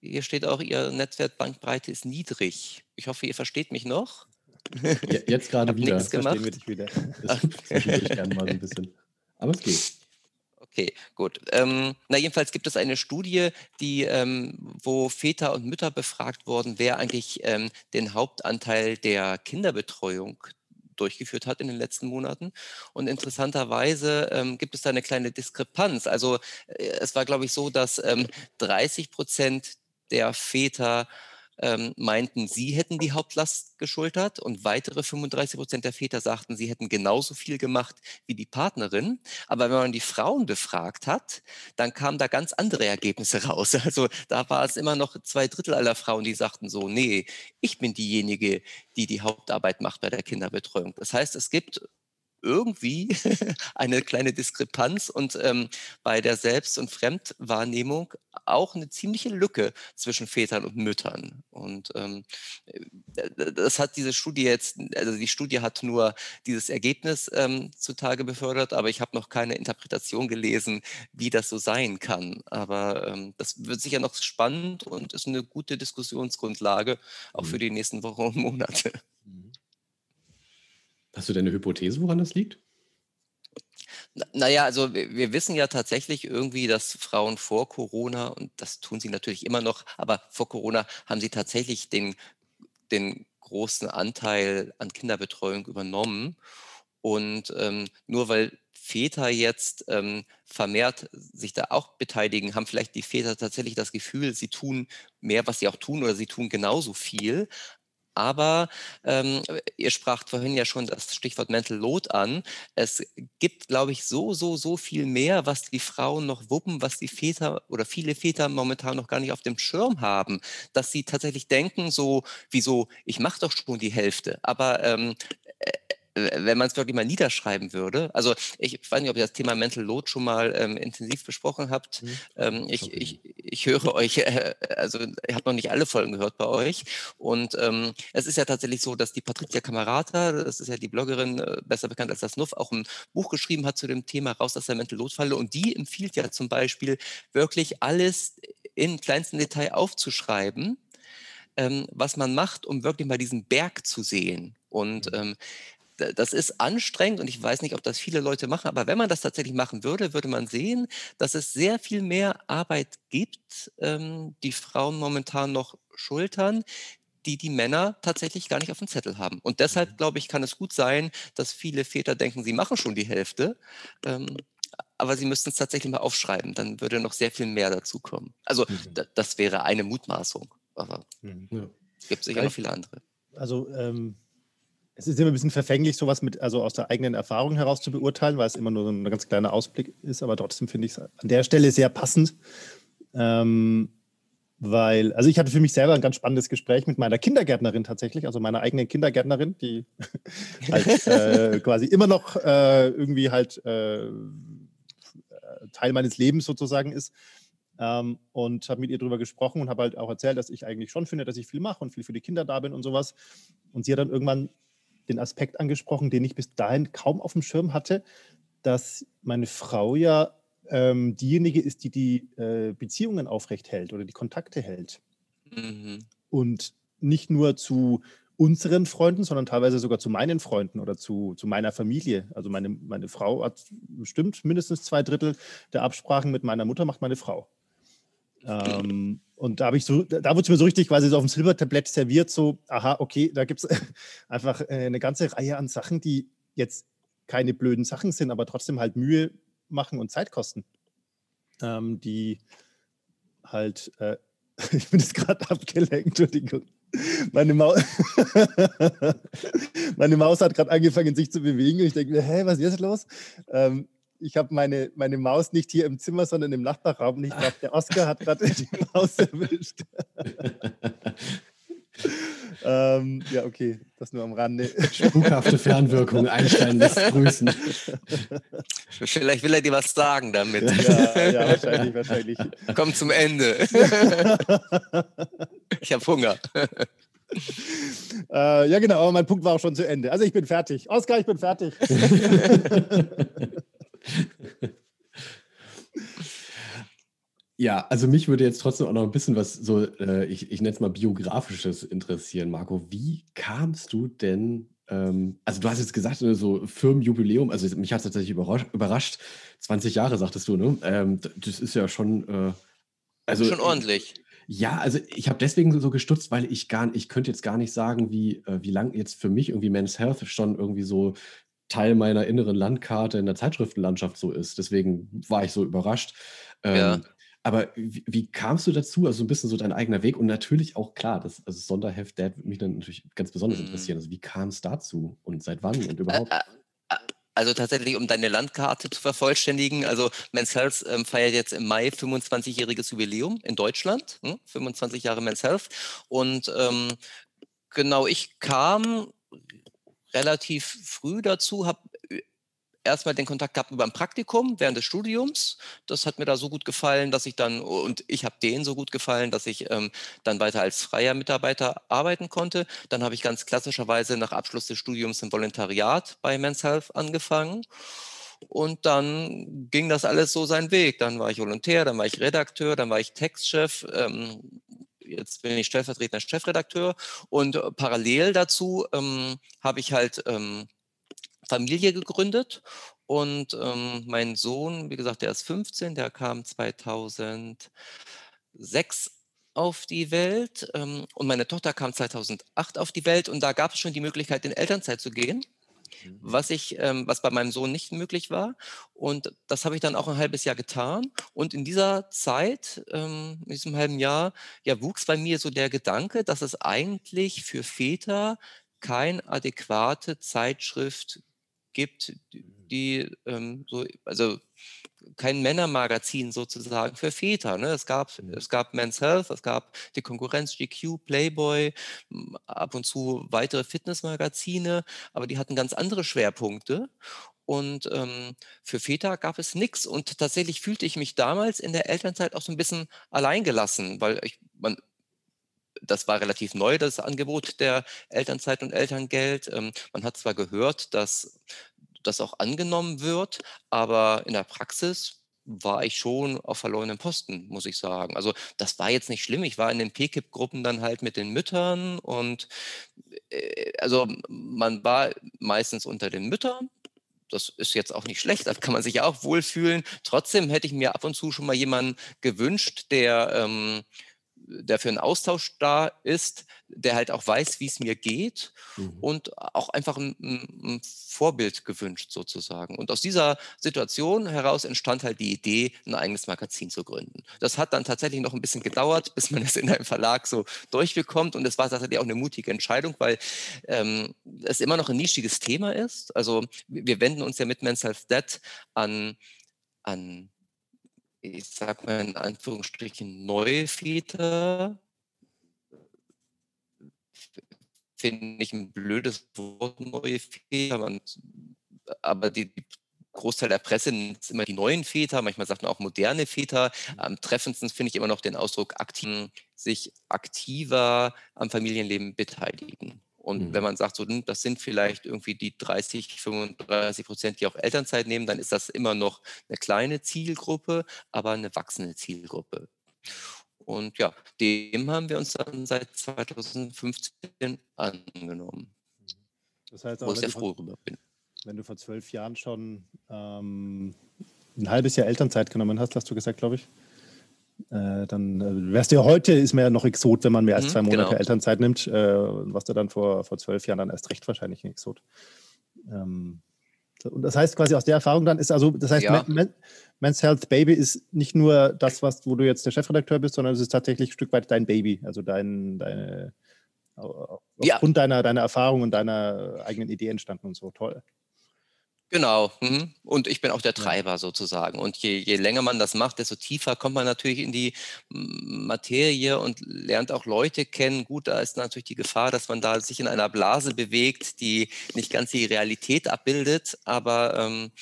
hier steht auch, Ihr Netzwerkbankbreite ist niedrig. Ich hoffe, ihr versteht mich noch. Ja, jetzt gerade wieder. Nichts gemacht. Verstehen wir dich wieder. Das ich gerne mal ein bisschen. Aber es geht. Okay, gut. Ähm, na, jedenfalls gibt es eine Studie, die, ähm, wo Väter und Mütter befragt wurden, wer eigentlich ähm, den Hauptanteil der Kinderbetreuung durchgeführt hat in den letzten Monaten. Und interessanterweise ähm, gibt es da eine kleine Diskrepanz. Also äh, es war, glaube ich, so, dass 30 ähm, Prozent der Väter ähm, meinten, sie hätten die Hauptlast geschultert und weitere 35 Prozent der Väter sagten, sie hätten genauso viel gemacht wie die Partnerin. Aber wenn man die Frauen befragt hat, dann kamen da ganz andere Ergebnisse raus. Also da war es immer noch zwei Drittel aller Frauen, die sagten so, nee, ich bin diejenige, die die Hauptarbeit macht bei der Kinderbetreuung. Das heißt, es gibt irgendwie eine kleine Diskrepanz und ähm, bei der Selbst- und Fremdwahrnehmung auch eine ziemliche Lücke zwischen Vätern und Müttern. Und ähm, äh, das hat diese Studie jetzt, also die Studie hat nur dieses Ergebnis ähm, zutage befördert, aber ich habe noch keine Interpretation gelesen, wie das so sein kann. Aber ähm, das wird sicher noch spannend und ist eine gute Diskussionsgrundlage auch für mhm. die nächsten Wochen und Monate. Mhm. Hast du denn eine Hypothese, woran das liegt? Naja, also wir, wissen ja tatsächlich irgendwie, dass Frauen vor Corona, und das tun sie natürlich immer noch, aber vor Corona haben sie tatsächlich den, den großen Anteil an Kinderbetreuung übernommen. Und ähm, nur weil Väter jetzt ähm, vermehrt sich da auch beteiligen, haben vielleicht die Väter tatsächlich das Gefühl, sie tun mehr, was sie auch tun, oder sie tun genauso viel. Aber ähm, ihr spracht vorhin ja schon das Stichwort Mental Load an. Es gibt, glaube ich, so, so, so viel mehr, was die Frauen noch wuppen, was die Väter oder viele Väter momentan noch gar nicht auf dem Schirm haben, dass sie tatsächlich denken, so, wieso, ich mache doch schon die Hälfte. Aber ähm, wenn man es wirklich mal niederschreiben würde. Also ich weiß nicht, ob ihr das Thema Mental Load schon mal ähm, intensiv besprochen habt. Mhm. Ähm, ich, ich, ich höre euch, äh, also ich habe noch nicht alle Folgen gehört bei euch. Und ähm, es ist ja tatsächlich so, dass die Patricia Camerata, das ist ja die Bloggerin, äh, besser bekannt als das Nuff, auch ein Buch geschrieben hat zu dem Thema Raus aus der Mental Load Falle. Und die empfiehlt ja zum Beispiel wirklich alles in kleinsten Detail aufzuschreiben, ähm, was man macht, um wirklich mal diesen Berg zu sehen. Und mhm. ähm, das ist anstrengend und ich weiß nicht, ob das viele Leute machen, aber wenn man das tatsächlich machen würde, würde man sehen, dass es sehr viel mehr Arbeit gibt, ähm, die Frauen momentan noch schultern, die die Männer tatsächlich gar nicht auf dem Zettel haben. Und deshalb, mhm. glaube ich, kann es gut sein, dass viele Väter denken, sie machen schon die Hälfte. Ähm, aber sie müssten es tatsächlich mal aufschreiben, dann würde noch sehr viel mehr dazukommen. Also mhm. das wäre eine Mutmaßung, aber mhm. es gibt sicher noch viele andere. Also ähm, es ist immer ein bisschen verfänglich, sowas mit, also aus der eigenen Erfahrung heraus zu beurteilen, weil es immer nur so ein ganz kleiner Ausblick ist, aber trotzdem finde ich es an der Stelle sehr passend. Ähm, weil, also ich hatte für mich selber ein ganz spannendes Gespräch mit meiner Kindergärtnerin tatsächlich, also meiner eigenen Kindergärtnerin, die halt äh, quasi immer noch äh, irgendwie halt äh, Teil meines Lebens sozusagen ist. Ähm, und habe mit ihr darüber gesprochen und habe halt auch erzählt, dass ich eigentlich schon finde, dass ich viel mache und viel für die Kinder da bin und sowas. Und sie hat dann irgendwann den Aspekt angesprochen, den ich bis dahin kaum auf dem Schirm hatte, dass meine Frau ja ähm, diejenige ist, die die äh, Beziehungen aufrecht hält oder die Kontakte hält. Mhm. Und nicht nur zu unseren Freunden, sondern teilweise sogar zu meinen Freunden oder zu, zu meiner Familie. Also meine, meine Frau hat bestimmt mindestens zwei Drittel der Absprachen mit meiner Mutter macht meine Frau. Ähm, und da so, da wurde es mir so richtig quasi so auf dem Silbertablett serviert, so, aha, okay, da gibt es einfach äh, eine ganze Reihe an Sachen, die jetzt keine blöden Sachen sind, aber trotzdem halt Mühe machen und Zeit kosten. Ähm, die halt, äh, ich bin jetzt gerade abgelenkt, Entschuldigung. Meine, Mau meine Maus hat gerade angefangen, sich zu bewegen. Und ich denke mir, hä, was ist jetzt los? Ähm, ich habe meine, meine Maus nicht hier im Zimmer, sondern im Nachbarraum. Und ich glaube, der Oscar hat gerade die Maus erwischt. ähm, ja, okay, das nur am Rande. Spukhafte Fernwirkung, Einstein lässt grüßen. Vielleicht will er dir was sagen damit. Ja, ja wahrscheinlich, wahrscheinlich. Komm zum Ende. ich habe Hunger. Äh, ja, genau, aber mein Punkt war auch schon zu Ende. Also ich bin fertig. Oskar, ich bin fertig. Ja, also mich würde jetzt trotzdem auch noch ein bisschen was so, äh, ich, ich nenne es mal biografisches interessieren, Marco. Wie kamst du denn, ähm, also du hast jetzt gesagt, ne, so Firmenjubiläum, also mich hat es tatsächlich überrascht, 20 Jahre sagtest du, ne? Ähm, das ist ja schon, äh, also. Schon ordentlich. Ja, also ich habe deswegen so gestutzt, weil ich gar, ich könnte jetzt gar nicht sagen, wie, äh, wie lang jetzt für mich irgendwie Men's Health schon irgendwie so Teil meiner inneren Landkarte in der Zeitschriftenlandschaft so ist. Deswegen war ich so überrascht. Ähm, ja. Aber wie, wie, kamst du dazu? Also so ein bisschen so dein eigener Weg und natürlich auch klar, das also Sonderheft, der würde mich dann natürlich ganz besonders mhm. interessieren. Also wie kam es dazu und seit wann und überhaupt? Also tatsächlich, um deine Landkarte zu vervollständigen, also Men's Health ähm, feiert jetzt im Mai 25-jähriges Jubiläum in Deutschland, hm? 25 Jahre Men's Health. Und ähm, genau, ich kam relativ früh dazu, habe erstmal den Kontakt gehabt über ein Praktikum während des Studiums. Das hat mir da so gut gefallen, dass ich dann, und ich habe denen so gut gefallen, dass ich ähm, dann weiter als freier Mitarbeiter arbeiten konnte. Dann habe ich ganz klassischerweise nach Abschluss des Studiums im Volontariat bei Men's Health angefangen. Und dann ging das alles so seinen Weg. Dann war ich Volontär, dann war ich Redakteur, dann war ich Textchef. Ähm, jetzt bin ich stellvertretender Chefredakteur. Und äh, parallel dazu ähm, habe ich halt ähm, Familie gegründet und ähm, mein Sohn, wie gesagt, der ist 15, der kam 2006 auf die Welt ähm, und meine Tochter kam 2008 auf die Welt und da gab es schon die Möglichkeit, in Elternzeit zu gehen. Mhm. Was ich, ähm, was bei meinem Sohn nicht möglich war. Und das habe ich dann auch ein halbes Jahr getan. Und in dieser Zeit, ähm, in diesem halben Jahr, ja, wuchs bei mir so der Gedanke, dass es eigentlich für Väter keine adäquate Zeitschrift gibt, die ähm, so, also kein Männermagazin sozusagen für Väter. Ne? Es, gab, mhm. es gab Men's Health, es gab die Konkurrenz GQ, Playboy, ab und zu weitere Fitnessmagazine, aber die hatten ganz andere Schwerpunkte. Und ähm, für Väter gab es nichts. Und tatsächlich fühlte ich mich damals in der Elternzeit auch so ein bisschen alleingelassen, weil ich, man, das war relativ neu, das Angebot der Elternzeit und Elterngeld. Ähm, man hat zwar gehört, dass das auch angenommen wird, aber in der Praxis war ich schon auf verlorenen Posten, muss ich sagen. Also das war jetzt nicht schlimm. Ich war in den PKIP-Gruppen dann halt mit den Müttern und äh, also man war meistens unter den Müttern. Das ist jetzt auch nicht schlecht, da kann man sich auch wohlfühlen. Trotzdem hätte ich mir ab und zu schon mal jemanden gewünscht, der ähm, der für einen Austausch da ist, der halt auch weiß, wie es mir geht mhm. und auch einfach ein, ein, Vorbild gewünscht sozusagen. Und aus dieser Situation heraus entstand halt die Idee, ein eigenes Magazin zu gründen. Das hat dann tatsächlich noch ein bisschen gedauert, bis man es in einem Verlag so durchbekommt und es war tatsächlich auch eine mutige Entscheidung, weil ähm, es immer noch ein nischiges Thema ist. Also wir wenden uns ja mit Men's Health Dead an, an ich sag mal in Anführungsstrichen, neue Väter finde ich ein blödes Wort, neue Väter. Man, aber die, die Großteil der Presse nennt immer die neuen Väter, manchmal sagt man auch moderne Väter. Am treffendsten finde ich immer noch den Ausdruck aktiv, sich aktiver am Familienleben beteiligen. Und mhm. wenn man sagt, so, hm, das sind vielleicht irgendwie die 30, 35 Prozent, die auch Elternzeit nehmen, dann ist das immer noch eine kleine Zielgruppe, aber eine wachsende Zielgruppe. Und ja, dem haben wir uns dann seit 2015 angenommen. Das heißt, wo ich sehr froh darüber bin. Wenn du vor zwölf Jahren schon ähm, ein halbes Jahr Elternzeit genommen hast, hast du gesagt, glaube ich, äh, dann äh, wärst du ja heute, ist man ja noch Exot, wenn man mehr als mhm, zwei Monate genau. Elternzeit nimmt, äh, was du dann vor, vor zwölf Jahren dann erst recht wahrscheinlich ein Exot. Ähm, und das heißt quasi aus der Erfahrung dann ist also, das heißt, ja. Men, Men's Health Baby ist nicht nur das, was, wo du jetzt der Chefredakteur bist, sondern es ist tatsächlich ein Stück weit dein Baby, also dein, deine, aufgrund ja. deiner, deiner Erfahrung und deiner eigenen Idee entstanden und so. Toll. Genau. Mhm. Und ich bin auch der Treiber sozusagen. Und je, je länger man das macht, desto tiefer kommt man natürlich in die Materie und lernt auch Leute kennen. Gut, da ist natürlich die Gefahr, dass man da sich in einer Blase bewegt, die nicht ganz die Realität abbildet. Aber ähm,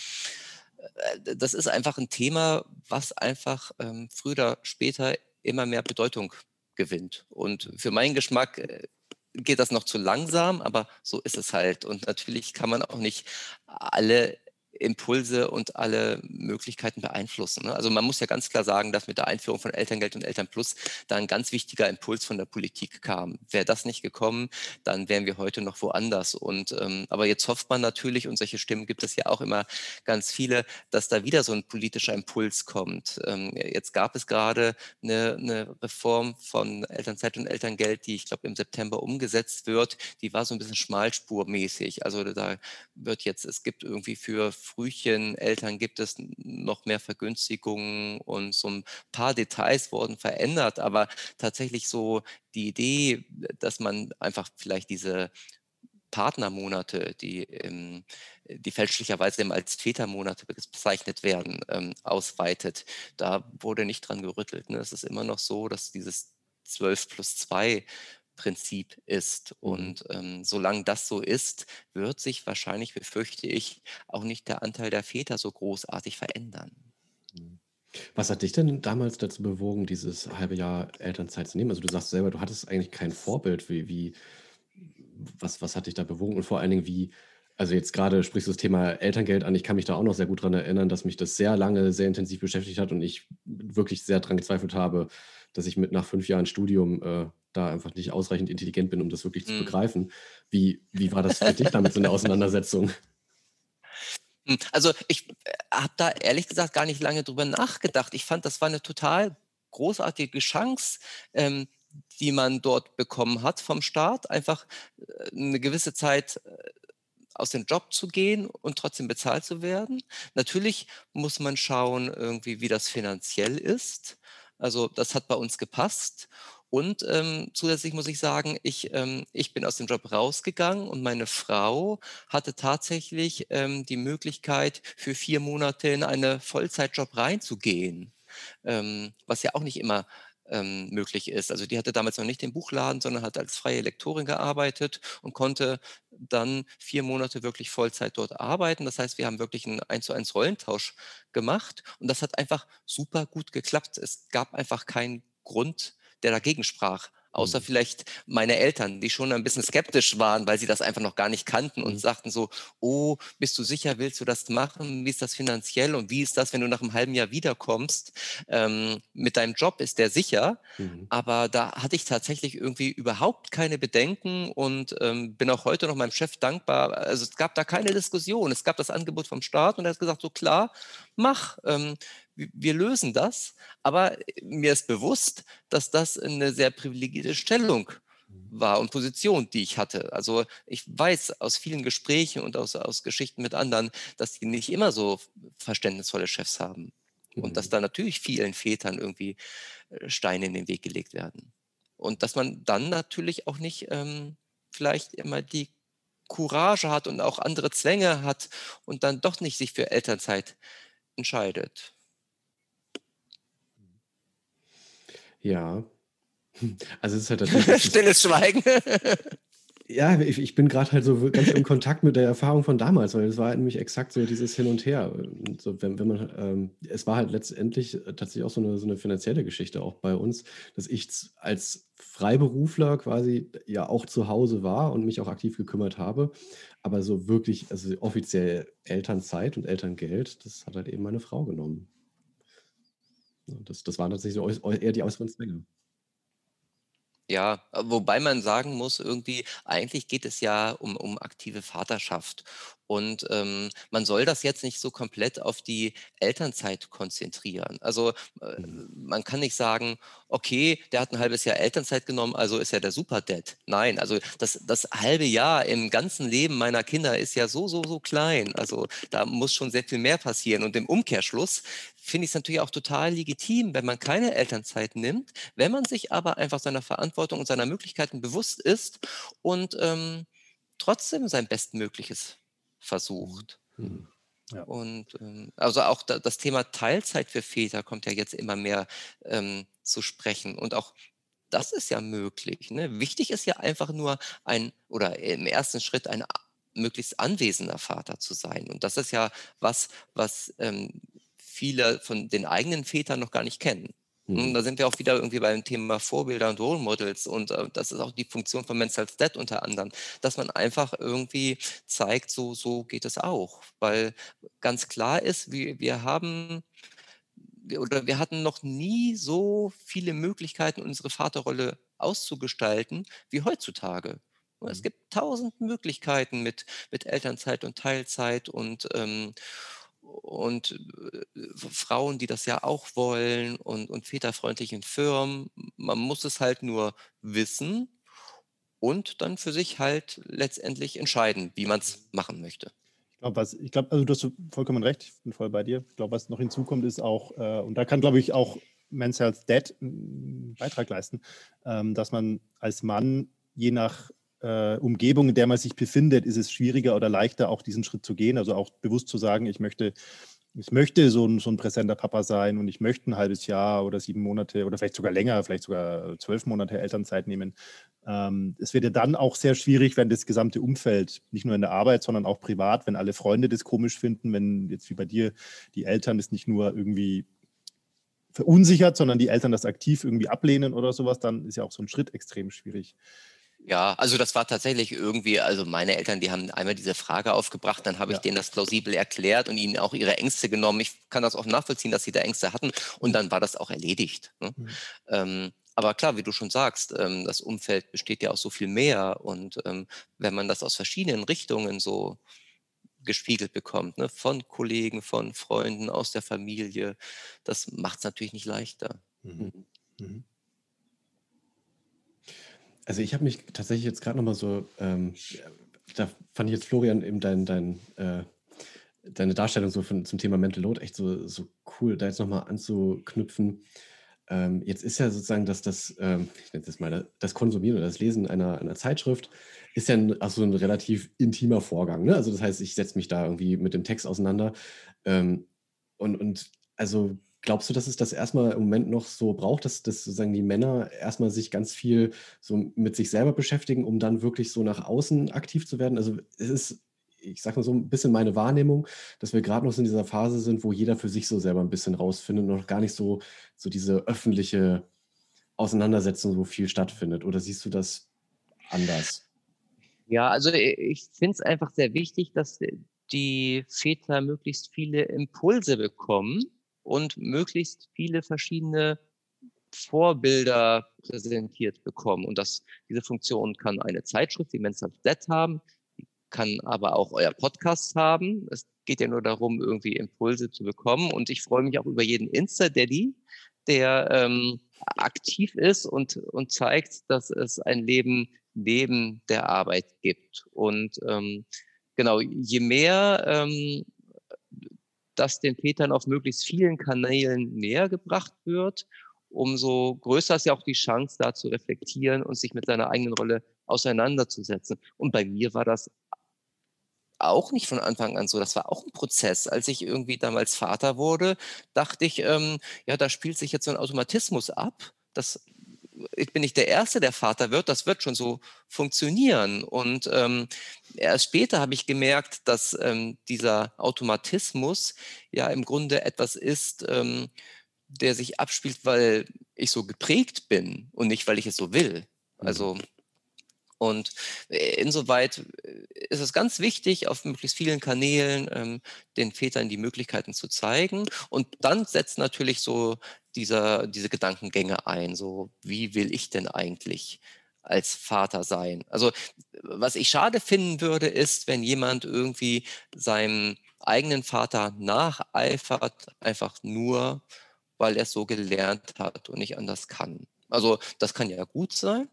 äh, das ist einfach ein Thema, was einfach ähm, früher oder später immer mehr Bedeutung gewinnt. Und für meinen Geschmack äh, geht das noch zu langsam, aber so ist es halt. Und natürlich kann man auch nicht alle Impulse und alle Möglichkeiten beeinflussen. Ne? Also man muss ja ganz klar sagen, dass mit der Einführung von Elterngeld und Elternplus da ein ganz wichtiger Impuls von der Politik kam. Wäre das nicht gekommen, dann wären wir heute noch woanders. Und ähm, aber jetzt hofft man natürlich, und solche Stimmen gibt es ja auch immer ganz viele, dass da wieder so ein politischer Impuls kommt. Ähm, jetzt gab es gerade eine, eine Reform von Elternzeit und Elterngeld, die ich glaube im September umgesetzt wird. Die war so ein bisschen schmalspurmäßig. Also da wird jetzt, es gibt irgendwie für Frühchen-Eltern gibt es noch mehr Vergünstigungen und so ein paar Details wurden verändert, aber tatsächlich so die Idee, dass man einfach vielleicht diese Partnermonate, die, die fälschlicherweise als Vätermonate bezeichnet werden, ähm, ausweitet. Da wurde nicht dran gerüttelt. Ne? Es ist immer noch so, dass dieses 12 plus 2 Prinzip ist. Mhm. Und ähm, solange das so ist, wird sich wahrscheinlich, befürchte ich, auch nicht der Anteil der Väter so großartig verändern. Mhm. Was hat dich denn damals dazu bewogen, dieses halbe Jahr Elternzeit zu nehmen? Also du sagst selber, du hattest eigentlich kein Vorbild. Wie, wie, was, was hat dich da bewogen? Und vor allen Dingen, wie, also jetzt gerade sprichst du das Thema Elterngeld an. Ich kann mich da auch noch sehr gut daran erinnern, dass mich das sehr lange, sehr intensiv beschäftigt hat und ich wirklich sehr daran gezweifelt habe, dass ich mit nach fünf Jahren Studium äh, da einfach nicht ausreichend intelligent bin, um das wirklich zu mhm. begreifen. Wie, wie war das für dich damit so eine Auseinandersetzung? Hm, also ich äh, habe da ehrlich gesagt gar nicht lange drüber nachgedacht. Ich fand, das war eine total großartige Chance, ähm, die man dort bekommen hat vom Staat, einfach äh, eine gewisse Zeit äh, aus dem Job zu gehen und trotzdem bezahlt zu werden. Natürlich muss man schauen, irgendwie, wie das finanziell ist. Also das hat bei uns gepasst. Und ähm, zusätzlich muss ich sagen, ich, ähm, ich bin aus dem Job rausgegangen und meine Frau hatte tatsächlich ähm, die Möglichkeit, für vier Monate in einen Vollzeitjob reinzugehen, ähm, was ja auch nicht immer ähm, möglich ist. Also die hatte damals noch nicht den Buchladen, sondern hat als freie Lektorin gearbeitet und konnte dann vier Monate wirklich Vollzeit dort arbeiten. Das heißt, wir haben wirklich einen 1 zu 1 Rollentausch gemacht und das hat einfach super gut geklappt. Es gab einfach keinen Grund, der dagegen sprach. Außer mhm. vielleicht meine Eltern, die schon ein bisschen skeptisch waren, weil sie das einfach noch gar nicht kannten und mhm. sagten so, oh, bist du sicher, willst du das machen? Wie ist das finanziell und wie ist das, wenn du nach einem halben Jahr wiederkommst? Ähm, mit deinem Job ist der sicher, mhm. aber da hatte ich tatsächlich irgendwie überhaupt keine Bedenken und ähm, bin auch heute noch meinem Chef dankbar. Also es gab da keine Diskussion. Es gab das Angebot vom Staat und er hat gesagt, so klar, mach. Ähm, wir lösen das, aber mir ist bewusst, dass das eine sehr privilegierte Stellung mhm. war und Position, die ich hatte. Also ich weiß aus vielen Gesprächen und aus, aus Geschichten mit anderen, dass die nicht immer so verständnisvolle Chefs haben. Und dass mhm. da natürlich vielen Vätern irgendwie äh, Steine in den Weg gelegt werden. Und dass man dann natürlich auch nicht ähm, vielleicht immer die Courage hat und auch andere Zwänge hat und dann doch nicht sich für Elternzeit entscheidet. Ja. Also es ist halt Stilles Schweigen. Ja, ich, ich bin gerade halt so ganz im Kontakt mit der Erfahrung von damals, weil es war halt nämlich exakt so dieses Hin und Her. So, wenn, wenn man, ähm, es war halt letztendlich tatsächlich auch so eine, so eine finanzielle Geschichte auch bei uns, dass ich als Freiberufler quasi ja auch zu Hause war und mich auch aktiv gekümmert habe. Aber so wirklich, also offiziell Elternzeit und Elterngeld, das hat halt eben meine Frau genommen. Das, das waren tatsächlich so eher die äußeren Zwänge. Ja, wobei man sagen muss, irgendwie, eigentlich geht es ja um, um aktive Vaterschaft. Und ähm, man soll das jetzt nicht so komplett auf die Elternzeit konzentrieren. Also äh, mhm. man kann nicht sagen, okay, der hat ein halbes Jahr Elternzeit genommen, also ist er der Superdad. Nein, also das, das halbe Jahr im ganzen Leben meiner Kinder ist ja so, so, so klein. Also da muss schon sehr viel mehr passieren. Und im Umkehrschluss finde ich es natürlich auch total legitim, wenn man keine Elternzeit nimmt, wenn man sich aber einfach seiner Verantwortung und seiner Möglichkeiten bewusst ist und ähm, trotzdem sein Bestmögliches versucht. Mhm. Ja. Und ähm, also auch da, das Thema Teilzeit für Väter kommt ja jetzt immer mehr ähm, zu sprechen. Und auch das ist ja möglich. Ne? Wichtig ist ja einfach nur ein oder im ersten Schritt ein möglichst anwesender Vater zu sein. Und das ist ja was, was ähm, viele von den eigenen Vätern noch gar nicht kennen. Mhm. Da sind wir auch wieder irgendwie beim Thema Vorbilder und Role Models und äh, das ist auch die Funktion von Men's Health Dead unter anderem, dass man einfach irgendwie zeigt, so, so geht es auch. Weil ganz klar ist, wir, wir haben oder wir hatten noch nie so viele Möglichkeiten, unsere Vaterrolle auszugestalten wie heutzutage. Es mhm. gibt tausend Möglichkeiten mit, mit Elternzeit und Teilzeit und ähm, und äh, Frauen, die das ja auch wollen und, und väterfreundlichen Firmen. Man muss es halt nur wissen und dann für sich halt letztendlich entscheiden, wie man es machen möchte. Ich glaube, was, also du hast vollkommen recht, ich bin voll bei dir. Ich glaube, was noch hinzukommt, ist auch, äh, und da kann, glaube ich, auch Men's Health Dead einen Beitrag leisten, ähm, dass man als Mann je nach äh, Umgebung, in der man sich befindet, ist es schwieriger oder leichter, auch diesen Schritt zu gehen. Also auch bewusst zu sagen, ich möchte, ich möchte so ein, so ein präsenter Papa sein und ich möchte ein halbes Jahr oder sieben Monate oder vielleicht sogar länger, vielleicht sogar zwölf Monate Elternzeit nehmen. Ähm, es wird ja dann auch sehr schwierig, wenn das gesamte Umfeld, nicht nur in der Arbeit, sondern auch privat, wenn alle Freunde das komisch finden, wenn jetzt wie bei dir die Eltern das nicht nur irgendwie verunsichert, sondern die Eltern das aktiv irgendwie ablehnen oder sowas, dann ist ja auch so ein Schritt extrem schwierig. Ja, also das war tatsächlich irgendwie, also meine Eltern, die haben einmal diese Frage aufgebracht, dann habe ich denen das plausibel erklärt und ihnen auch ihre Ängste genommen. Ich kann das auch nachvollziehen, dass sie da Ängste hatten und dann war das auch erledigt. Ne? Mhm. Ähm, aber klar, wie du schon sagst, ähm, das Umfeld besteht ja aus so viel mehr und ähm, wenn man das aus verschiedenen Richtungen so gespiegelt bekommt, ne, von Kollegen, von Freunden, aus der Familie, das macht es natürlich nicht leichter. Mhm. Mhm. Also ich habe mich tatsächlich jetzt gerade nochmal so, ähm, da fand ich jetzt Florian eben dein, dein, äh, deine Darstellung so von, zum Thema Mental Load echt so, so cool, da jetzt nochmal anzuknüpfen. Ähm, jetzt ist ja sozusagen dass das, ähm, ich nenne das mal, das Konsumieren oder das Lesen einer, einer Zeitschrift ist ja ein, also ein relativ intimer Vorgang. Ne? Also das heißt, ich setze mich da irgendwie mit dem Text auseinander. Ähm, und, und also Glaubst du, dass es das erstmal im Moment noch so braucht, dass, dass sozusagen die Männer erstmal sich ganz viel so mit sich selber beschäftigen, um dann wirklich so nach außen aktiv zu werden? Also es ist, ich sage mal so ein bisschen meine Wahrnehmung, dass wir gerade noch in dieser Phase sind, wo jeder für sich so selber ein bisschen rausfindet und noch gar nicht so, so diese öffentliche Auseinandersetzung so viel stattfindet. Oder siehst du das anders? Ja, also ich finde es einfach sehr wichtig, dass die Väter möglichst viele Impulse bekommen und möglichst viele verschiedene Vorbilder präsentiert bekommen. Und das, diese Funktion kann eine Zeitschrift, die Men's Dead haben, kann aber auch euer Podcast haben. Es geht ja nur darum, irgendwie Impulse zu bekommen. Und ich freue mich auch über jeden Insta-Daddy, der ähm, aktiv ist und, und zeigt, dass es ein Leben neben der Arbeit gibt. Und ähm, genau, je mehr ähm, das den Vätern auf möglichst vielen Kanälen näher gebracht wird, umso größer ist ja auch die Chance, da zu reflektieren und sich mit seiner eigenen Rolle auseinanderzusetzen. Und bei mir war das auch nicht von Anfang an so. Das war auch ein Prozess. Als ich irgendwie damals Vater wurde, dachte ich, ähm, ja, da spielt sich jetzt so ein Automatismus ab. das ich bin nicht der Erste, der Vater wird, das wird schon so funktionieren. Und ähm, erst später habe ich gemerkt, dass ähm, dieser Automatismus ja im Grunde etwas ist, ähm, der sich abspielt, weil ich so geprägt bin und nicht, weil ich es so will. Mhm. Also und äh, insoweit äh, ist es ganz wichtig, auf möglichst vielen Kanälen ähm, den Vätern die Möglichkeiten zu zeigen. Und dann setzt natürlich so dieser, diese Gedankengänge ein. So, wie will ich denn eigentlich als Vater sein? Also, was ich schade finden würde, ist, wenn jemand irgendwie seinem eigenen Vater nacheifert, einfach nur, weil er es so gelernt hat und nicht anders kann. Also, das kann ja gut sein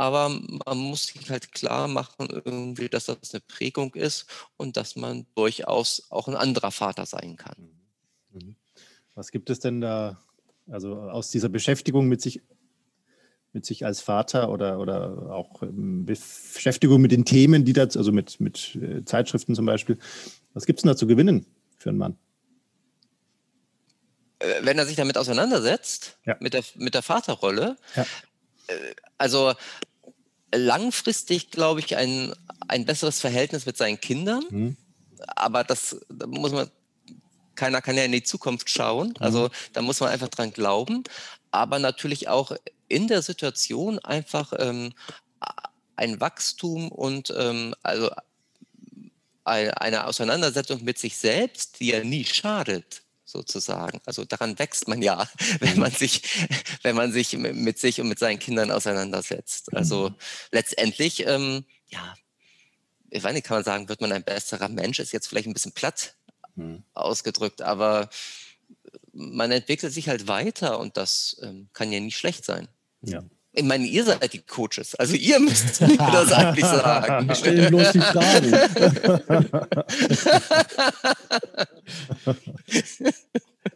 aber man muss sich halt klar machen, irgendwie, dass das eine Prägung ist und dass man durchaus auch ein anderer Vater sein kann. Mhm. Was gibt es denn da, also aus dieser Beschäftigung mit sich, mit sich als Vater oder, oder auch ähm, Beschäftigung mit den Themen, die da, also mit, mit äh, Zeitschriften zum Beispiel, was gibt es denn da zu gewinnen für einen Mann? Äh, wenn er sich damit auseinandersetzt, ja. mit, der, mit der Vaterrolle, ja. Äh, also langfristig, glaube ich, ein, ein besseres Verhältnis mit seinen Kindern. Mhm. Aber das da muss man, keiner kann ja in die Zukunft schauen. Mhm. Also da muss man einfach dran glauben. Aber natürlich auch in der Situation einfach ähm, ein Wachstum und ähm, also eine Auseinandersetzung mit sich selbst, die ja nie schadet sozusagen. Also daran wächst man ja, wenn man sich, wenn man sich mit sich und mit seinen Kindern auseinandersetzt. Also mhm. letztendlich, ähm, ja, ich weiß nicht, kann man sagen, wird man ein besserer Mensch, ist jetzt vielleicht ein bisschen platt mhm. ausgedrückt, aber man entwickelt sich halt weiter und das ähm, kann ja nie schlecht sein. Ja. Ich meine, ihr seid die Coaches, also ihr müsst mir das eigentlich sagen. Stellen bloß die Fragen.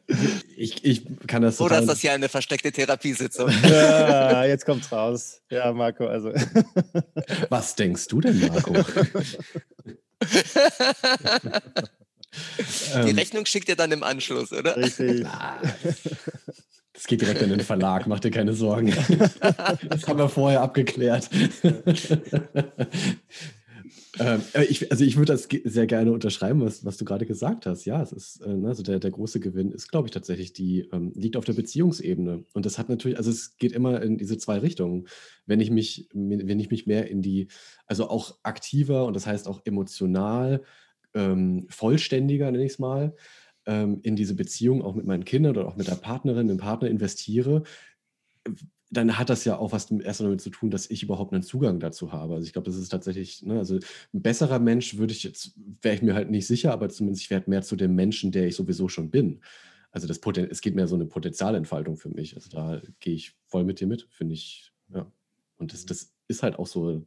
ich, ich kann das Oder ist das hier eine versteckte Therapiesitzung? Ja, jetzt kommt's raus. Ja, Marco, also. Was denkst du denn, Marco? Die Rechnung schickt ihr dann im Anschluss, oder? Richtig. Das geht direkt in den Verlag, mach dir keine Sorgen. Das haben wir vorher abgeklärt. ähm, ich, also ich würde das sehr gerne unterschreiben, was, was du gerade gesagt hast. Ja, es ist, äh, ne, also der, der große Gewinn ist, glaube ich, tatsächlich die, ähm, liegt auf der Beziehungsebene. Und das hat natürlich, also es geht immer in diese zwei Richtungen. Wenn ich mich, wenn ich mich mehr in die, also auch aktiver und das heißt auch emotional, ähm, vollständiger, nenne ich es mal, ähm, in diese Beziehung auch mit meinen Kindern oder auch mit der Partnerin, dem Partner investiere, dann hat das ja auch was erst damit zu tun, dass ich überhaupt einen Zugang dazu habe. Also ich glaube, das ist tatsächlich, ne, also ein besserer Mensch würde ich jetzt, wäre ich mir halt nicht sicher, aber zumindest ich werde mehr zu dem Menschen, der ich sowieso schon bin. Also das Poten es geht mehr so eine Potenzialentfaltung für mich. Also da gehe ich voll mit dir mit, finde ich, ja. Und das, das ist halt auch so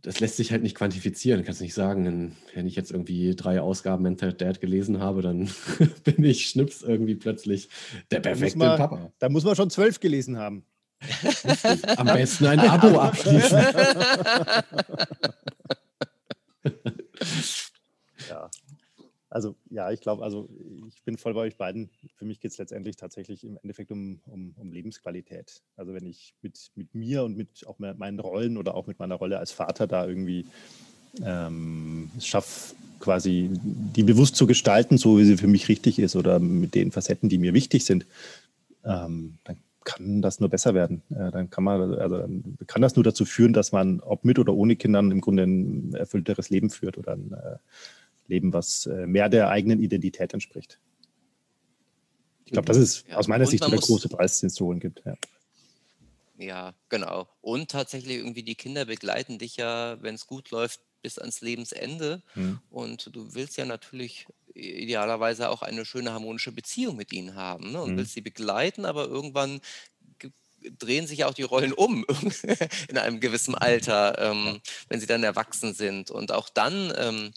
das lässt sich halt nicht quantifizieren. Du kannst nicht sagen, wenn ich jetzt irgendwie drei Ausgaben Mental Dad gelesen habe, dann bin ich schnips irgendwie plötzlich der perfekte man, Papa. Da muss man schon zwölf gelesen haben. Am besten ein Abo abschließen. Also ja, ich glaube, also ich bin voll bei euch beiden. Für mich geht es letztendlich tatsächlich im Endeffekt um, um, um, Lebensqualität. Also wenn ich mit, mit mir und mit auch mit meinen Rollen oder auch mit meiner Rolle als Vater da irgendwie ähm, es schaffe, quasi die bewusst zu gestalten, so wie sie für mich richtig ist oder mit den Facetten, die mir wichtig sind, ähm, dann kann das nur besser werden. Äh, dann kann man, also kann das nur dazu führen, dass man, ob mit oder ohne Kindern, im Grunde ein erfüllteres Leben führt oder ein äh, Leben, was äh, mehr der eigenen Identität entspricht. Ich glaube, das ist ja, aus meiner Sicht der große Preis, den es zu holen gibt. Ja. ja, genau. Und tatsächlich irgendwie die Kinder begleiten dich ja, wenn es gut läuft, bis ans Lebensende. Mhm. Und du willst ja natürlich idealerweise auch eine schöne harmonische Beziehung mit ihnen haben ne? und mhm. willst sie begleiten, aber irgendwann drehen sich auch die Rollen um in einem gewissen Alter, ähm, wenn sie dann erwachsen sind. Und auch dann ähm,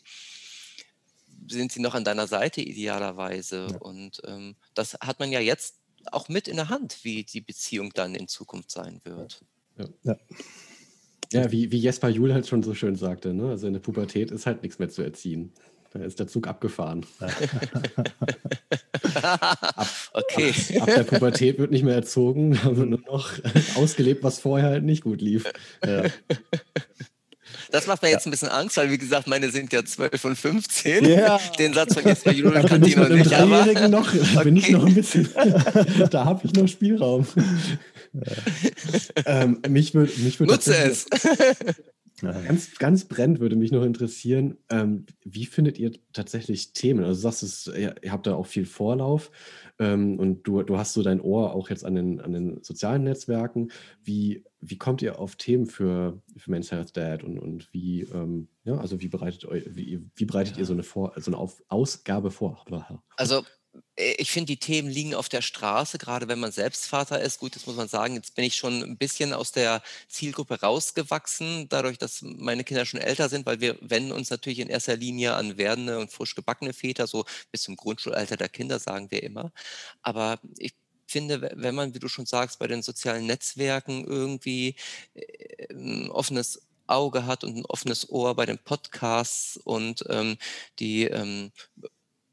sind sie noch an deiner Seite idealerweise. Ja. Und ähm, das hat man ja jetzt auch mit in der Hand, wie die Beziehung dann in Zukunft sein wird. Ja, ja. ja wie, wie Jesper Juhl halt schon so schön sagte, ne? also in der Pubertät ist halt nichts mehr zu erziehen. Da ist der Zug abgefahren. ab, okay. Ab, ab, der Pubertät wird nicht mehr erzogen, da wird nur noch ausgelebt, was vorher halt nicht gut lief. Ja. Das macht mir jetzt ja. ein bisschen Angst, weil wie gesagt, meine sind ja 12 und 15. Ja. Den Satz von jetzt bei Julian ich noch nicht. Aber, noch, okay. bin ich noch ein bisschen, da habe ich noch Spielraum. ähm, mich würde mich würd Nutze es. Ganz, ganz brennend würde mich noch interessieren, ähm, wie findet ihr tatsächlich Themen? Also du sagst, es, ihr habt da auch viel Vorlauf ähm, und du, du hast so dein Ohr auch jetzt an den, an den sozialen Netzwerken. Wie, wie kommt ihr auf Themen für, für Men's Health Dad und, und wie, ähm, ja, also wie bereitet, wie, wie bereitet ihr so eine, vor, so eine auf Ausgabe vor? Also ich finde, die Themen liegen auf der Straße, gerade wenn man selbst Vater ist. Gut, das muss man sagen, jetzt bin ich schon ein bisschen aus der Zielgruppe rausgewachsen, dadurch, dass meine Kinder schon älter sind, weil wir wenden uns natürlich in erster Linie an werdende und frisch gebackene Väter, so bis zum Grundschulalter der Kinder, sagen wir immer. Aber ich finde, wenn man, wie du schon sagst, bei den sozialen Netzwerken irgendwie äh, ein offenes Auge hat und ein offenes Ohr bei den Podcasts und ähm, die ähm,